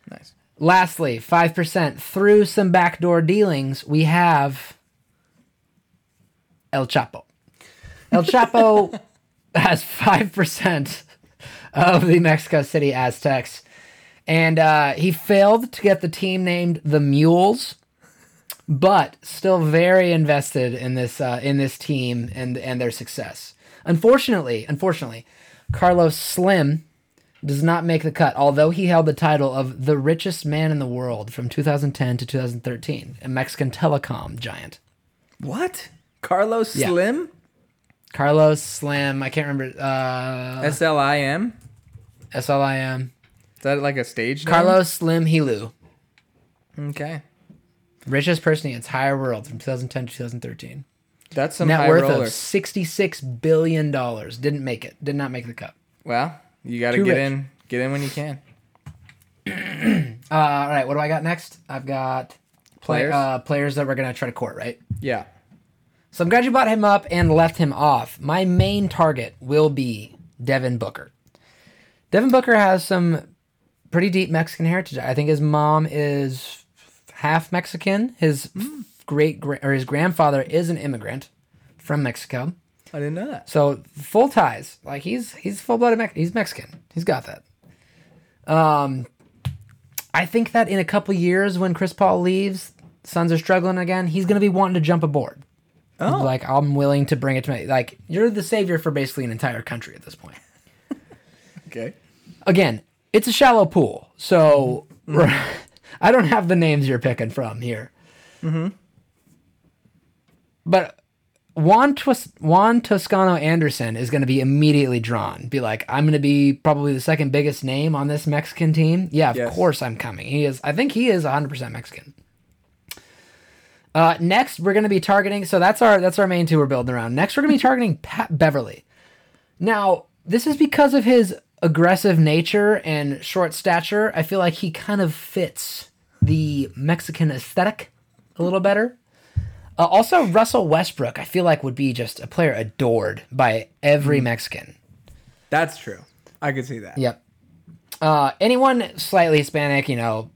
Nice. Lastly, 5% through some backdoor dealings, we have El Chapo. El Chapo has 5% of the Mexico City Aztecs. And uh, he failed to get the team named the Mules, but still very invested in this uh, in this team and and their success. Unfortunately, unfortunately, Carlos Slim does not make the cut, although he held the title of the richest man in the world from 2010 to 2013, a Mexican telecom giant. What? Carlos Yeah. Slim? Carlos Slim, I can't remember. Uh, S L I M? S L I M. Is that like a stage name? Carlos Slim Helu, Okay. Richest person in the entire world from 2010 to 2013. That's some Net high worth roller. of 66 billion dollars. Didn't make it. Did not make the cut. Well, you got to get rich. in. Get in when you can. Uh, all right, what do I got next? I've got play, Players? uh, players that we're gonna try to court, right? Yeah. So I'm glad you brought him up and left him off. My main target will be Devin Booker. Devin Booker has some pretty deep Mexican heritage. I think his mom is half Mexican. His great gra- or his grandfather is an immigrant from Mexico. I didn't know that. So full ties. Like he's he's full blooded. Mex- he's Mexican. He's got that. Um, I think that in a couple years when Chris Paul leaves, Suns are struggling again. He's gonna be wanting to jump aboard. Oh. Like I'm willing to bring it to me. Like you're the savior for basically an entire country at this point. Okay. Again, it's a shallow pool, so I don't have the names you're picking from here. But Juan, Tos- Juan Toscano Anderson is going to be immediately drawn. Be like, I'm going to be probably the second biggest name on this Mexican team. Yeah, of Yes. course I'm coming. He is. I think he is 100% Mexican. Uh, next, we're going to be targeting. So that's our that's our main two we're building around. Next, we're going to be targeting Pat Beverley. Now, this is because of his aggressive nature and short stature. I feel like he kind of fits the Mexican aesthetic a little better. Uh, also, Russell Westbrook, I feel like would be just a player adored by every Mexican. That's true. I could see that. Yep. Uh, anyone slightly Hispanic, you know,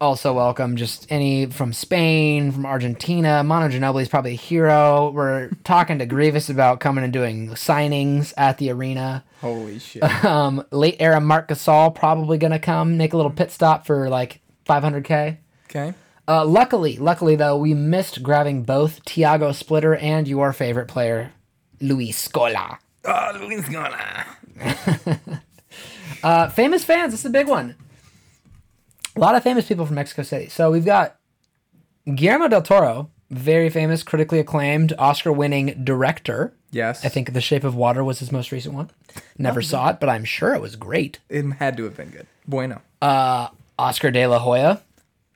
also welcome. Just any from Spain, from Argentina. Manu Ginobili is probably a hero. We're talking to Grievous about coming and doing signings at the arena. Holy shit. Um, late era Marc Gasol probably gonna come make a little pit stop for like 500k. Okay. Uh, luckily, luckily though, we missed grabbing both Tiago Splitter and your favorite player, Luis Scola. Oh, Luis Gona. Uh, famous fans, this is a big one. A lot of famous people from Mexico City. So we've got Guillermo del Toro, very famous, critically acclaimed, Oscar-winning director. Yes. I think The Shape of Water was his most recent one. Never saw it, but I'm sure it was great. it had to have been good. Bueno. Oscar De La Hoya.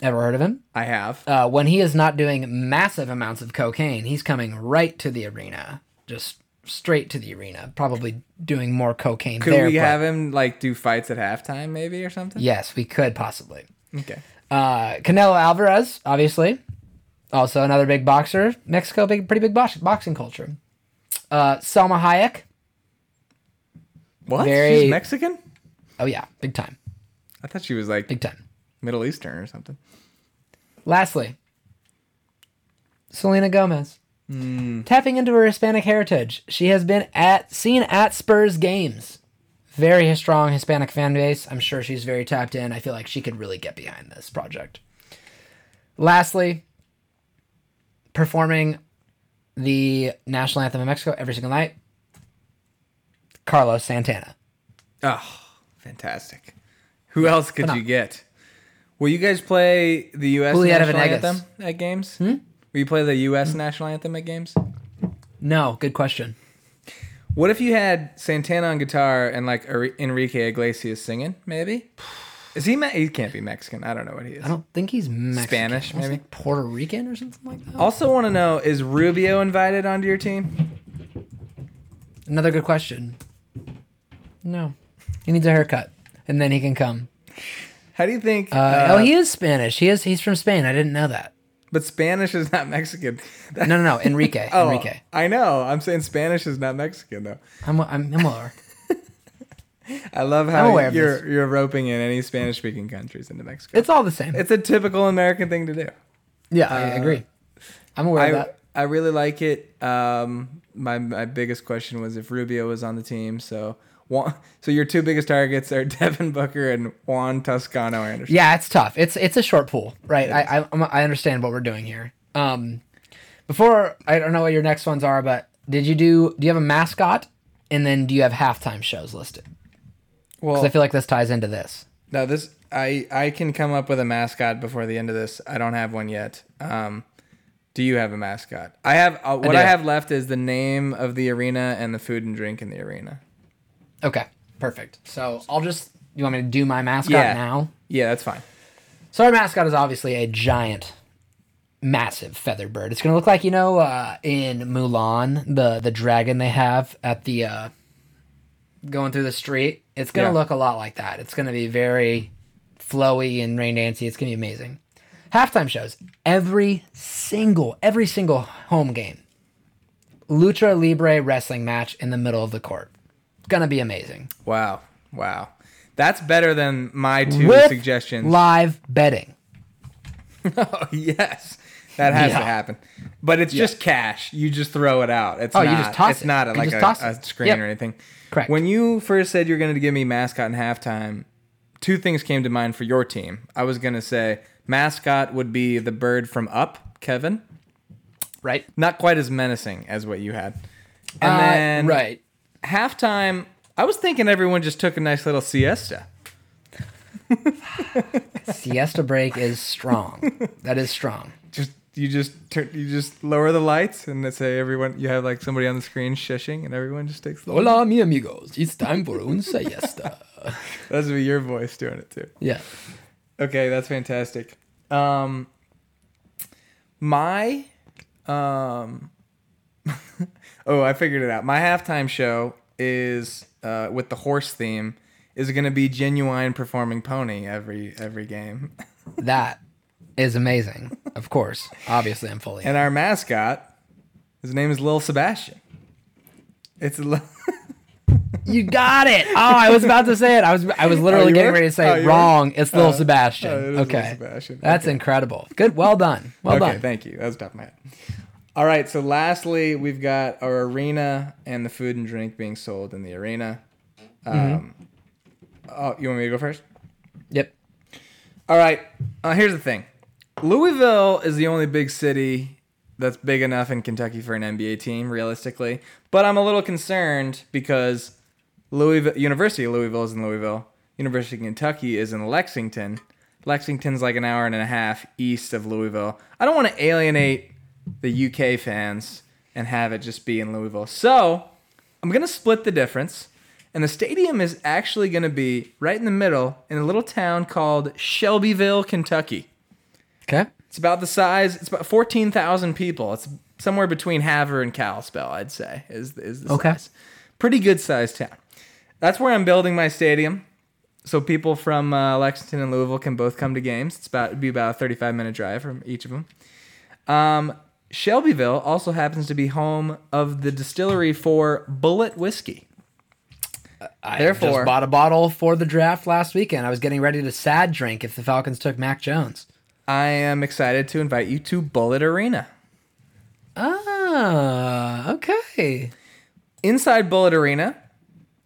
Ever heard of him? I have. Uh, when he is not doing massive amounts of cocaine, he's coming right to the arena, just straight to the arena. Probably doing more cocaine Could there. we but- have him like do fights at halftime, maybe or something? Yes, we could possibly. Okay. Uh, Canelo Alvarez, obviously, also another big boxer. Mexico, big, pretty big box, boxing culture. Uh, Salma Hayek. What? Very- She's Mexican? Oh yeah, big time, I thought she was like big time. Middle Eastern or something. Lastly, Selena Gomez. Hmm. Tapping into her Hispanic heritage, she has been at seen at Spurs games. Very strong Hispanic fan base. I'm sure she's very tapped in. I feel like she could really get behind this project. Lastly, performing the national anthem of Mexico every single night, Carlos Santana. Oh, fantastic. Who else could you get? Will you guys play the U.S. Julieta national Venegas. anthem at games? Hmm? Will you play the U.S. national anthem at games? No, good question. What if you had Santana on guitar and like Enrique Iglesias singing? Maybe. Is he? Me- he can't be Mexican. I don't know what he is. I don't think he's Mexican. Spanish, I was maybe? like Puerto Rican or something like that. Also, want to know is Rubio invited onto your team? Another good question. No. He needs a haircut. And then he can come. How do you think? Uh, oh, he is Spanish. He is. He's from Spain. I didn't know that. But Spanish is not Mexican. No, no, no. Enrique. Oh, Enrique. I know. I'm saying Spanish is not Mexican though. I'm. I'm. I'm aware. I love how you're you're roping in any Spanish speaking countries into Mexico. It's all the same. It's a typical American thing to do. yeah, I agree. I'm aware of that. I really like it. Um, my my biggest question was if Rubio was on the team. So Juan, so your two biggest targets are Devin Booker and Juan Toscano Anderson. Yeah, it's tough. It's it's a short pool, right? I, I I'm- understand what we're doing here. Um, before I don't know what your next ones are, but did you do? Do you have a mascot? And then do you have halftime shows listed? Well, I feel like this ties into this. no, this I I can come up with a mascot before the end of this. I don't have one yet. Um, do you have a mascot? I have. Uh, what do. I have left is the name of the arena and the food and drink in the arena. Okay, perfect. So I'll just. You want me to do my mascot Yeah. now? Yeah, that's fine. So our mascot is obviously a giant, massive feather bird. It's gonna look like you know uh, in Mulan the the dragon they have at the uh, going through the street. It's gonna Yeah. look a lot like that. It's gonna be very flowy and rain dancey. It's gonna be amazing. Halftime shows every single every single home game. Lucha Libre wrestling match in the middle of the court. Gonna be amazing. Wow, wow, that's better than my two With suggestions. live betting. Oh, yes. That has Yeah. to happen. But it's just cash. You just throw it out. It's Oh, not, you just toss it's it. not a, like a, a screen Yep. or anything. Correct. When you first said you're going to give me mascot in halftime, two things came to mind for your team. I was going to say mascot would be the bird from Up, Kevin. Right. Not quite as menacing as what you had. And Uh, then right. Halftime, I was thinking everyone just took a nice little siesta. Siesta break is strong. That is strong. Just you just turn, you just lower the lights and say everyone you have like somebody on the screen shushing and everyone just takes the Hola, mi amigos. It's time for un siesta. That's be your voice doing it too. Yeah. Okay, that's fantastic. Um, my, um, oh, I figured it out. My halftime show is uh, with the horse theme is going to be genuine performing pony every every game, That is amazing. Of course. Obviously, I'm fully. and our mascot, his name is Lil Sebastian. It's Lil- You got it. Oh, I was about to say it. I was I was literally you getting were? ready to say Oh, it were? wrong. It's little Oh, Sebastian. oh, it is Lil okay. Sebastian. That's Okay. incredible. Good. Well done. Well done. okay, done. thank you. That was top of my head. All right, so lastly, we've got our arena and the food and drink being sold in the arena. Um, Oh, you want me to go first? Yep. All right. Uh, here's the thing Louisville is the only big city that's big enough in Kentucky for an NBA team, realistically. But I'm a little concerned because Louisville, University of Louisville is in Louisville. University of Kentucky is in Lexington. Lexington's like an hour and a half east of Louisville. I don't want to alienate the UK fans and have it just be in Louisville. So I'm going to split the difference. And the stadium is actually going to be right in the middle in a little town called Shelbyville, Kentucky. Okay. It's about the size. It's about fourteen thousand people. It's somewhere between Havre and Kalispell, I'd say. Is is the Okay. size. Pretty good sized town. That's where I'm building my stadium, so people from uh, Lexington and Louisville can both come to games. It's about it'd be about a 35 minute drive from each of them. Um, Shelbyville also happens to be home of the distillery for Bulleit whiskey. I Therefore- just bought a bottle for the draft last weekend. I was getting ready to sad drink if the Falcons took Mac Jones. I am excited to invite you to Bulleit Arena. Ah, okay. Inside Bulleit Arena,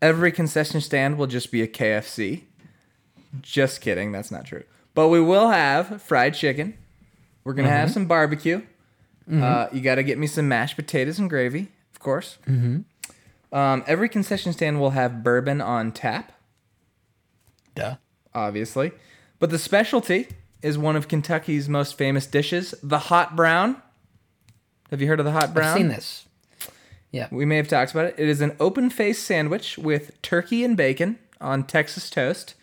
every concession stand will just be a KFC. Just kidding, that's not true. But we will have fried chicken. We're gonna have some barbecue. Uh, you got to get me some mashed potatoes and gravy, of course. Mm-hmm. Um, every concession stand will have bourbon on tap, Duh. obviously. But the specialty is one of Kentucky's most famous dishes, the hot brown. Have you heard of the hot brown? I've seen this. Yeah. We may have talked about it. It is an open faced sandwich with turkey and bacon on Texas toast.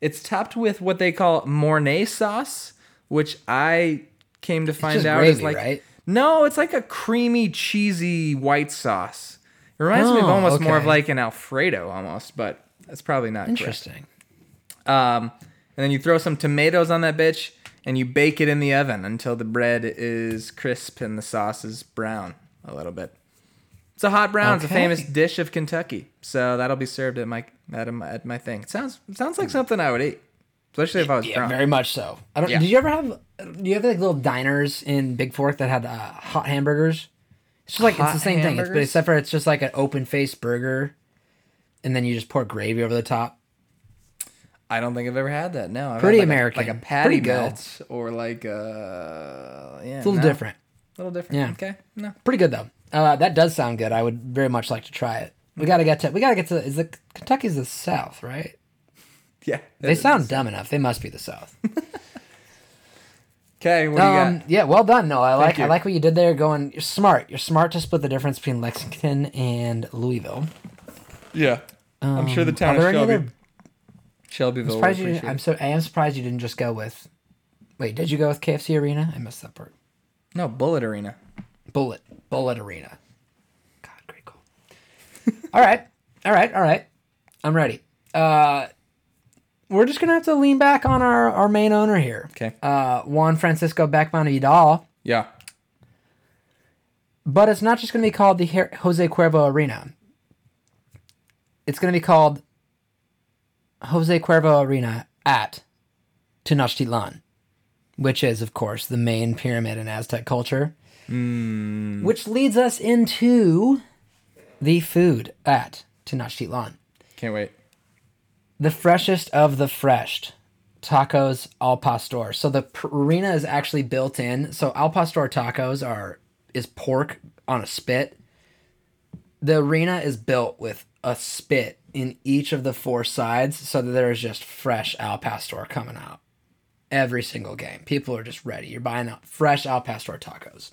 It's topped with what they call Mornay sauce, which I came to find out is like right? No, it's like a creamy, cheesy white sauce. It reminds me of Oh, almost more of like an Alfredo almost, but that's probably not correct. Interesting. Um, and then you throw some tomatoes on that bitch and you bake it in the oven until the bread is crisp and the sauce is brown a little bit. It's a hot brown. It's a famous dish of Kentucky, so that'll be served at my at my, at my thing. It sounds it sounds like something I would eat, especially if I was Yeah, drunk. very much so. I don't. Yeah. Did you ever have? Do you have like little diners in Big Fork that had uh, hot hamburgers? It's just like it's the same thing, it's, but except for it's just like an open faced burger, and then you just pour gravy over the top. I don't think I've ever had that. No, I've Pretty like a- American. like a patty melt or like a yeah, It's a little no. different. A little different. Yeah. Okay. No. Pretty good though. Uh, that does sound good. I would very much like to try it. We gotta get to. We gotta get to. Is the Kentucky's the South, right? Yeah. They sound dumb enough. They must be the South. Okay. What Um, yeah, well done. No, I like. I like what you did there. Going, you're smart. You're smart to split the difference between Lexington and Louisville. Yeah. I'm sure the Um, town of Shelby, other- Shelbyville. Surprised you. I'm so. I am surprised you didn't just go with. Wait, did you go with KFC Arena? I missed that part. No, Bulleit Arena. Bulleit. Bulleit Arena. God, great call. all right, all right, all right. I'm ready. Uh, we're just gonna have to lean back on our our main owner here. Okay. Uh, Juan Francisco Beckmann Vidal. Yeah. But it's not just going to be called the Her- Jose Cuervo Arena. It's going to be called Jose Cuervo Arena at Tenochtitlan, which is, of course, the main pyramid in Aztec culture. Which leads us into the food at Tenochtitlan. Can't wait. The freshest of the fresh. Tacos al pastor. So the arena is actually built in. So al pastor tacos are is pork on a spit. The arena is built with a spit in each of the four sides so that there is just fresh al pastor coming out. Every single game. People are just ready. You're buying out fresh al pastor tacos.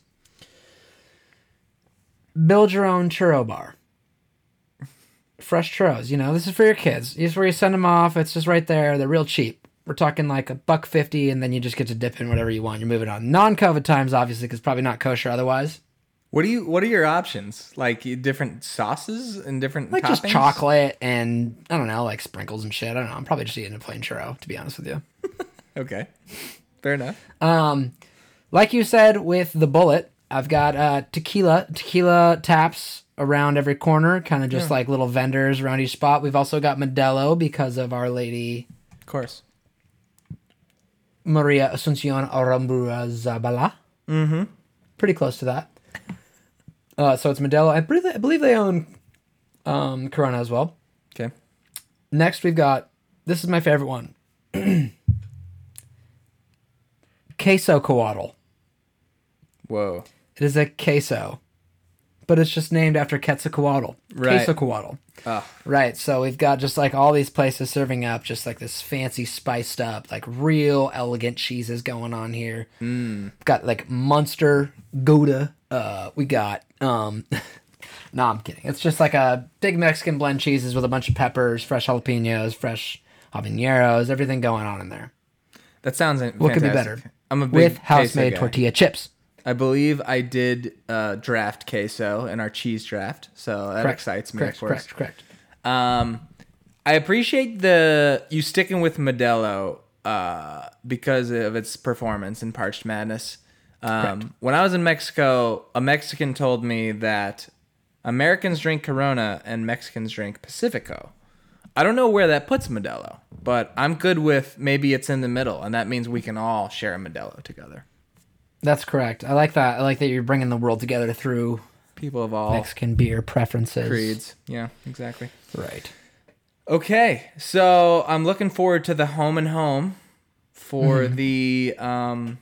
Build your own churro bar fresh churros. You know, this is for your kids. This is where you send them off. It's just right there. They're real cheap. We're talking like a buck fifty, and then you just get to dip in whatever you want. You're moving on. Non-COVID times, obviously, because probably not kosher otherwise. What do you? What are your options? Like different sauces and different Like just chocolate and I don't know, like sprinkles and shit. I don't know. I'm probably just eating a plain churro, to be honest with you. Okay, fair enough. Um, like you said with the Bulleit, I've got uh, tequila, tequila taps around every corner, kind of just like little vendors around each spot. We've also got Modelo because of Our Lady Of course. Maria Asuncion Aramburuzabala. Mm-hmm. Pretty close to that. Uh, so it's Modelo. I believe, I believe they own um, Corona as well. Okay. Next, we've got this is my favorite one queso coatl. Whoa. It is a queso but it's just named after Quetzalcoatl. Right. Quetzalcoatl. Oh, Right. So we've got just like all these places serving up just like this fancy spiced up, like real elegant cheeses going on here. Mm. Got like Munster Gouda. Uh, we got um No, I'm kidding. It's just like a big Mexican blend cheeses with a bunch of peppers, fresh jalapenos, fresh habaneros, everything going on in there. that sounds What could be better? I'm a big With house made tortilla chips. I believe I did uh, draft queso in our cheese draft, so that Correct. excites me. Correct, of course. correct, correct. Um, I appreciate the you sticking with Modelo uh, because of its performance in Parched Madness. Um, when I was in Mexico, a Mexican told me that Americans drink Corona and Mexicans drink Pacifico. I don't know where that puts Modelo, but I'm good with maybe it's in the middle, and that means we can all share a Modelo together. That's correct. I like that. I like that you're bringing the world together through People of all Mexican beer preferences. creeds. Yeah, exactly. Right. Okay, so I'm looking forward to the home and home for Mm-hmm. the um,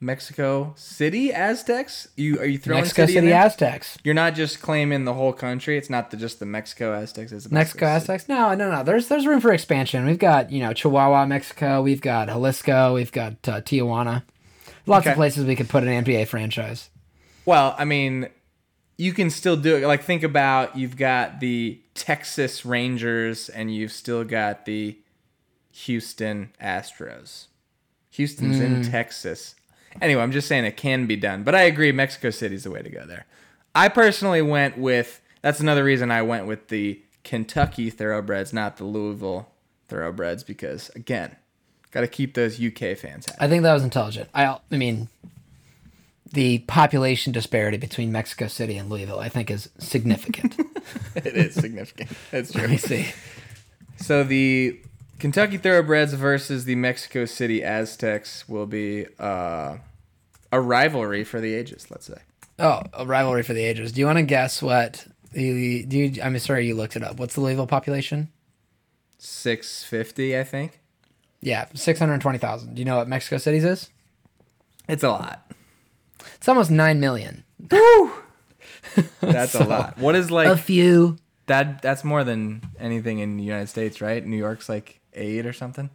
Mexico City Aztecs. You are you throwing Mexico city, City? Aztecs. You're not just claiming the whole country. It's not the, just the Mexico Aztecs. It's Mexico City. Aztecs? No, no, no. There's there's room for expansion. We've got you know Chihuahua, Mexico. We've got Jalisco. We've got uh, Tijuana. Lots Okay. of places we could put an NBA franchise. Well, I mean, you can still do it. Like think about you've got the Texas Rangers and you've still got the Houston Astros. Houston's in Mm. Texas. Anyway, I'm just saying it can be done. But I agree Mexico City's the way to go there. I personally went with that's another reason I went with the Kentucky thoroughbreds, not the Louisville thoroughbreds because again, got to keep those UK fans happy. I think that was intelligent. I I mean, the population disparity between Mexico City and Louisville, I think, is significant. it is significant. That's true. Let me see. So the Kentucky Thoroughbreds versus the Mexico City Aztecs will be uh, a rivalry for the ages. Let's say Oh, a rivalry for the ages. Do you want to guess what the do? You, I'm sorry, you looked it up. What's the Louisville population? six fifty. I think Yeah, six hundred twenty thousand. Do you know what Mexico City's is? it's a lot. It's almost nine million. Woo! That's So, a lot. What is like a few. that? That's more than anything in the United States, right? New York's like eight or something.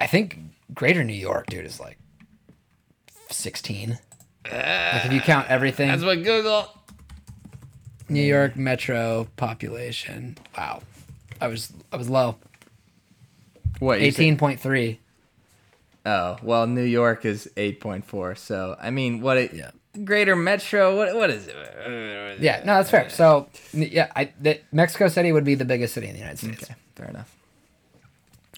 I think Greater New York, dude, is like sixteen. like if you count everything, That's what Google. New York metro population. Wow, I was I was low. What Eighteen point three. Oh well, New York is eight point four. So I mean, what? It, Yeah. Greater Metro. What? What is it? Yeah, no, that's fair. So yeah, I the, Mexico City would be the biggest city in the United States. Okay, fair enough.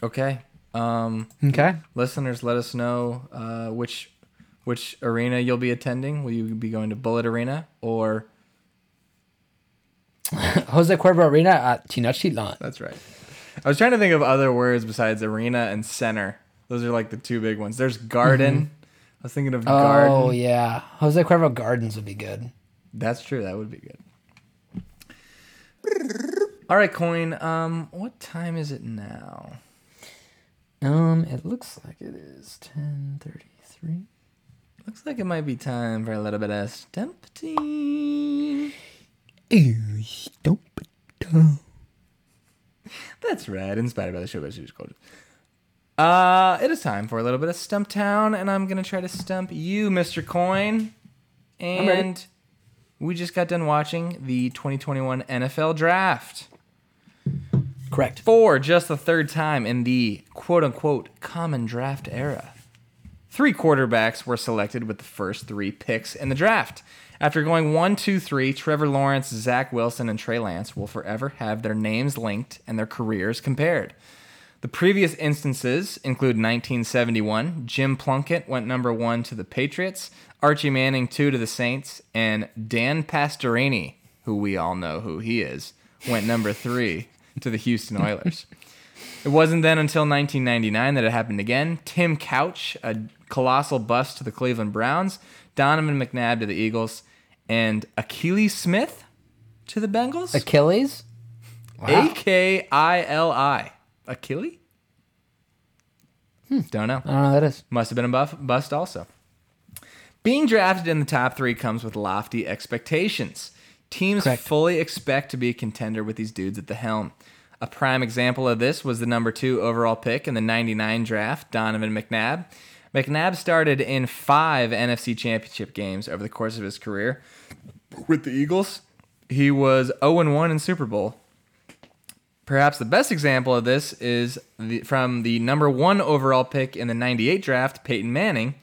Okay. Um, Okay. listeners, let us know uh, which which arena you'll be attending. Will you be going to Bulleit Arena or? Jose Cuervo Arena at Tenochtitlan. That's right. I was trying to think of other words besides arena and center. Those are like the two big ones. There's garden. I was thinking of garden. Oh yeah, Jose Cuervo Gardens would be good. That's true. That would be good. All right, Coyne. Um, what time is it now? Um, it looks like it is ten thirty-three. Looks like it might be time for a little bit of stumping. That's right. Inspired by the show by Studios Gold. Uh, it is time for a little bit of Stumptown, and I'm gonna try to stump you, Mr. Coyne. And we just got done watching the 2021 NFL Draft Correct. for just the third time in the quote unquote common draft era. Three quarterbacks were selected with the first three picks in the draft. After going one, two, three, Trevor Lawrence, Zach Wilson, and Trey Lance will forever have their names linked and their careers compared. The previous instances include 1971, Jim Plunkett went number one to the Patriots, Archie Manning two to the Saints, and Dan Pastorini, who we all know who he is, went number three to the Houston Oilers. It wasn't then until 1999 that it happened again. Tim Couch, a colossal bust to the Cleveland Browns, Donovan McNabb to the Eagles, and Akili Smith to the Bengals. Achilles. A K I L I. Achilles? Hmm. Don't know. I don't know who that is. Must have been a buff, bust also. Being drafted in the top three comes with lofty expectations. Teams Correct. fully expect to be a contender with these dudes at the helm. A prime example of this was the number two overall pick in the 99 draft, Donovan McNabb. McNabb started in five NFC championship games over the course of his career with the Eagles. He was 0 1 in Super Bowl. Perhaps the best example of this is the, from the number one overall pick in the 98 draft, Peyton Manning.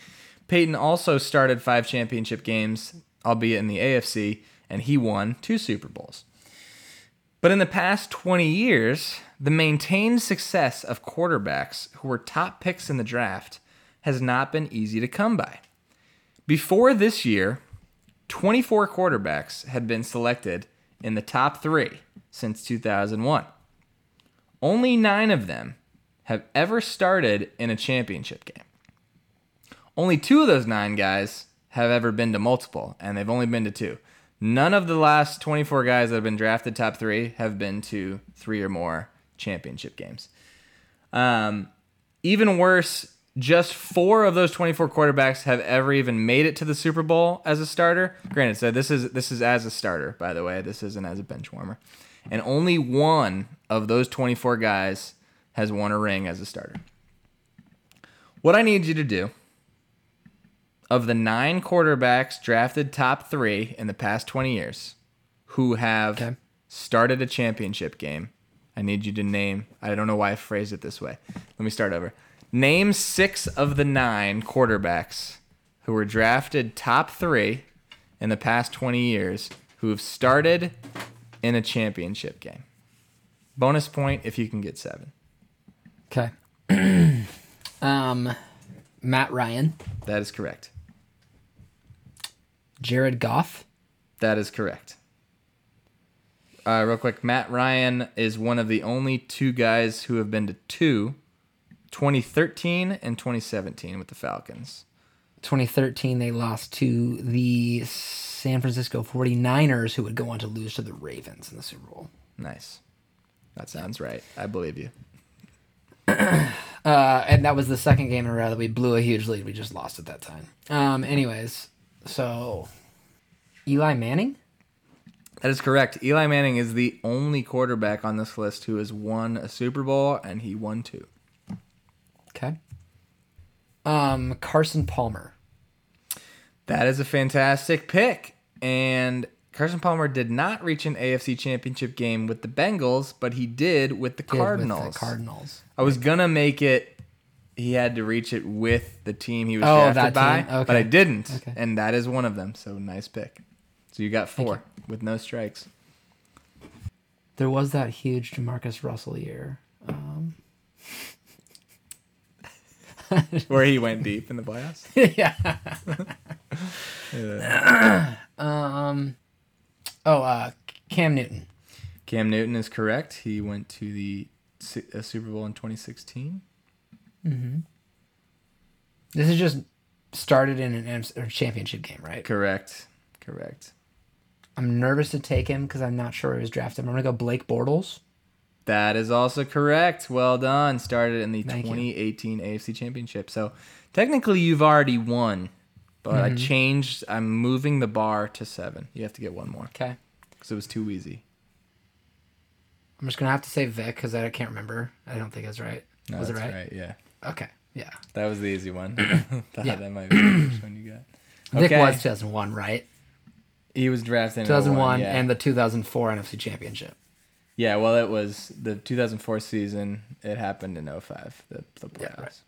Peyton also started five championship games, albeit in the AFC, and he won two Super Bowls. But in the past 20 years, the maintained success of quarterbacks who were top picks in the draft has not been easy to come by. Before this year, 24 quarterbacks had been selected in the top three since 2001. Only nine of them have ever started in a championship game. Only two of those nine guys have ever been to multiple, and they've only been to two. None of the last 24 guys that have been drafted top three have been to three or more championship games. Um, even worse, just four of those 24 quarterbacks have ever even made it to the Super Bowl as a starter. Granted, so this is this is as a starter, by the way. This isn't as a bench warmer. And only one of those 24 guys has won a ring as a starter. What I need you to do of the nine quarterbacks drafted top three in the past 20 years who have Okay. started a championship game, I need you to name, I don't know why I phrased it this way. Let me start over. Name six of the nine quarterbacks who were drafted top three in the past 20 years who have started in a championship game. Bonus point if you can get seven. Okay. um, Matt Ryan, That is correct. Jared Goff, That is correct. Uh, real quick, Matt Ryan is one of the only two guys who have been to two, 2013 and 2017 with the Falcons. 2013, they lost to the San Francisco 49ers, who would go on to lose to the Ravens in the Super Bowl. Nice. That sounds right. I believe you. Uh, and that was the second game in a row that we blew a huge lead. We just lost at that time. Um, anyways, so Eli Manning. That is correct. Eli Manning is the only quarterback on this list who has won a Super Bowl, and he won two. Okay. Um, Carson Palmer. That is a fantastic pick. And Carson Palmer did not reach an AFC championship game with the Bengals, but he did with the Did with Cardinals. The Cardinals. I was gonna make it. He had to reach it with the team he was Oh, drafted by, team. but I didn't, Okay. and that is one of them. So nice pick. So you got four with no strikes. There was that huge Jamarcus Russell year. Um, Where he went deep in the playoffs. yeah. um. Oh, uh, Cam Newton. Cam Newton is correct. He went to the uh, Super Bowl in 2016. This is just started in an or championship game, right? Correct. Correct. I'm nervous to take him because I'm not sure he was drafted. I'm gonna go Blake Bortles. That is also correct. Well done. Started in the Thank you. 2018 AFC Championship. So technically, you've already won, but Mm-hmm. I changed. I'm moving the bar to seven. You have to get one more Okay. because it was too easy. I'm just gonna have to say Vic because I can't remember. I don't think it's right. No, was it that's right? Yeah, Okay. Yeah. that was the easy one. Yeah. that might be the first one you got. Vic was 2001, right? He was drafted in 2001 yeah. and the 2004 NFC Championship. Yeah. Well, it was the 2004 season. It happened in 05, the the playoffs. Yeah, right.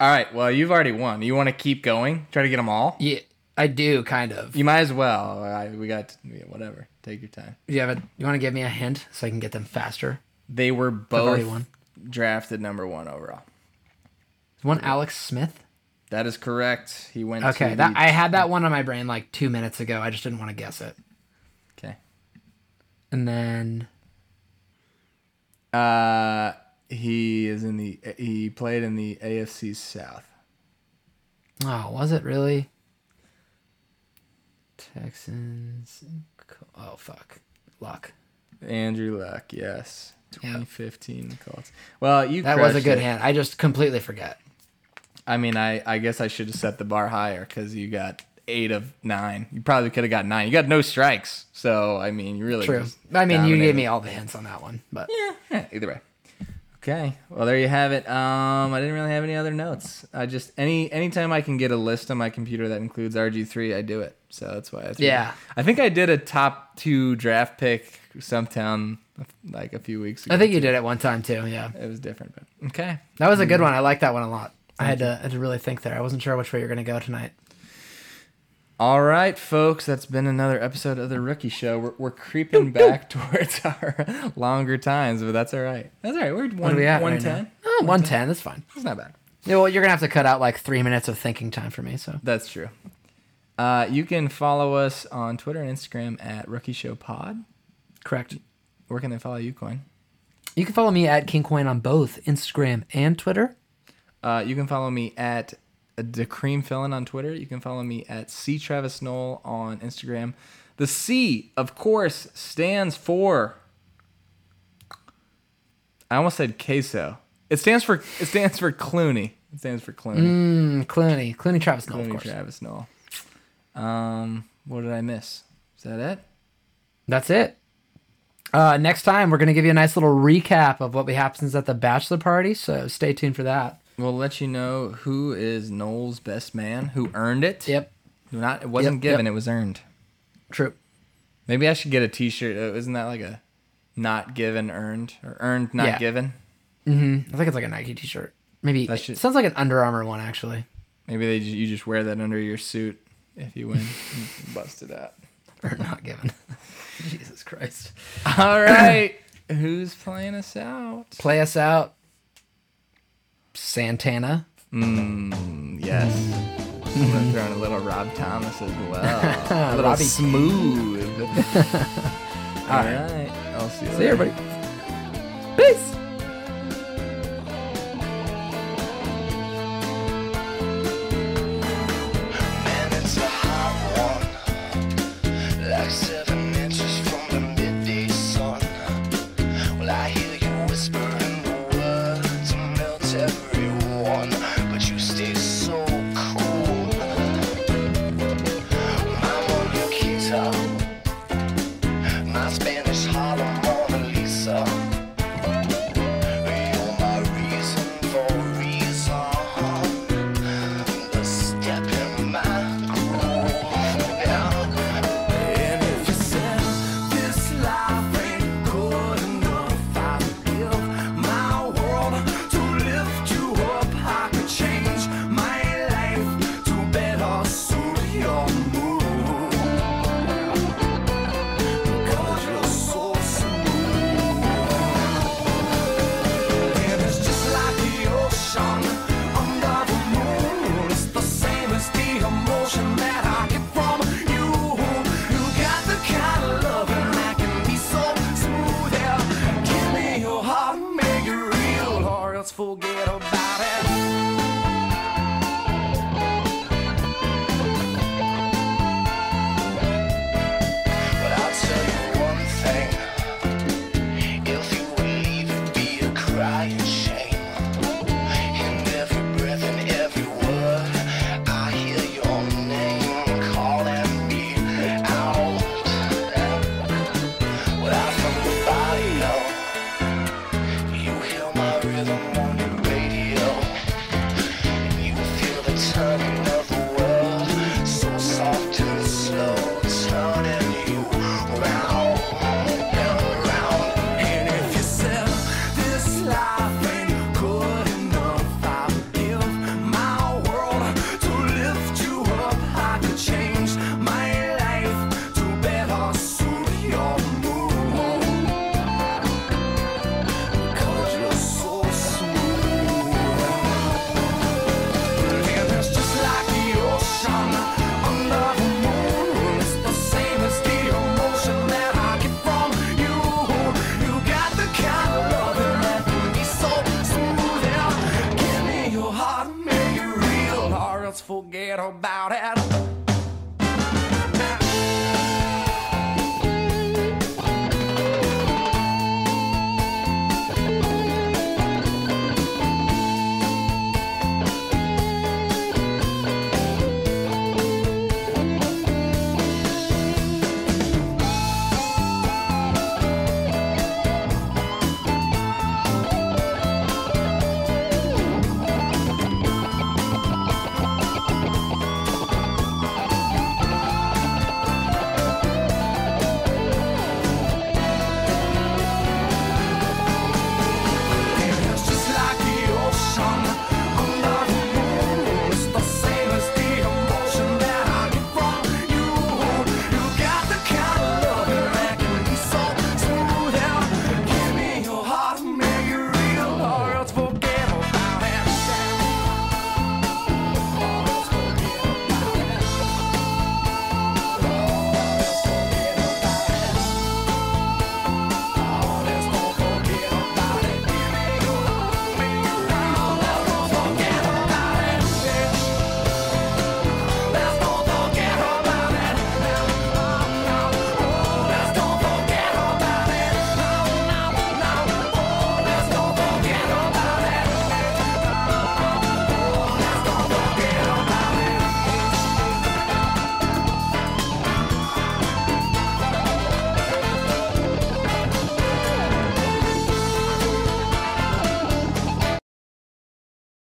All right. Well, you've already won. You want to keep going? Try to get them all. Yeah, I do kind of. You might as well. I, we got yeah, whatever. Take your time. You have a, You want to give me a hint so I can get them faster? They were both drafted number one overall. Is one Alex Smith? That is correct. He went. Okay, to that the- I had that one on my brain like two minutes ago. I just didn't want to guess it. Okay. And then Uh, he is in the. He played in the AFC South. Oh, was it really? Texans. Oh fuck. Luck. Andrew Luck. Yes. Yeah. 2015 Colts. Well, you. That was a good it. hand. I just completely forget. I mean, I, I guess I should have set the bar higher because you got eight of nine. You probably could have got nine. You got no strikes. So, I mean, you really True. I mean, you gave me all the hints on that one, but Yeah, either way. Okay. Well, there you have it. Um, I didn't really have any other notes. I just any anytime I can get a list on my computer that includes RG3, I do it. So that's why I Yeah. I think I did a top two draft pick Stumptown like a few weeks ago. I think you did it one time too. Yeah, It was different, but okay. that was a good one. I like that one a lot. I had to, I had to really think there. I wasn't sure which way you're gonna go tonight. All right, folks, that's been another episode of the Rookie Show. We're, we're creeping back towards our longer times, but that's all right. That's all right. We're one, we at? one right now? Oh, 110. That's fine. That's not bad. Yeah, well, you're gonna have to cut out like three minutes of thinking time for me. So That's true. Uh, you can follow us on Twitter and Instagram at Rookie Show Pod. correct. Where can they follow you, Coyne? You can follow me at King Coyne on both Instagram and Twitter. Uh, you can follow me at the Cream Fillin on Twitter. You can follow me at C Travis Knoll on Instagram. The C, of course, stands for. I almost said queso. It stands for it stands for Clooney. It stands for Clooney. Mm, Clooney, Clooney, Travis, no, of Clooney course. Travis Knoll. Um, what did I miss? Is that it? That's it. Uh, next time, we're gonna give you a nice little recap of what happens at the bachelor party. So stay tuned for that. We'll let you know who is Knoll's best man, who earned it. Yep. Not it wasn't Yep, given, yep. it was earned. True. Maybe I should get a T-shirt. Uh, Isn't that like a not given, earned, or earned, not Yeah. given? I think it's like a Nike T-shirt. Maybe That it should- sounds like an Under Armour one actually, Maybe they you just wear that under your suit if you win. Bust it out. or not given. Jesus Christ. All right, who's playing us out? Play us out, Santana. Mm, yes. I'm gonna throw in a little Rob Thomas as well. a little Robbie. smooth. All right. I'll see you See later. everybody. Peace.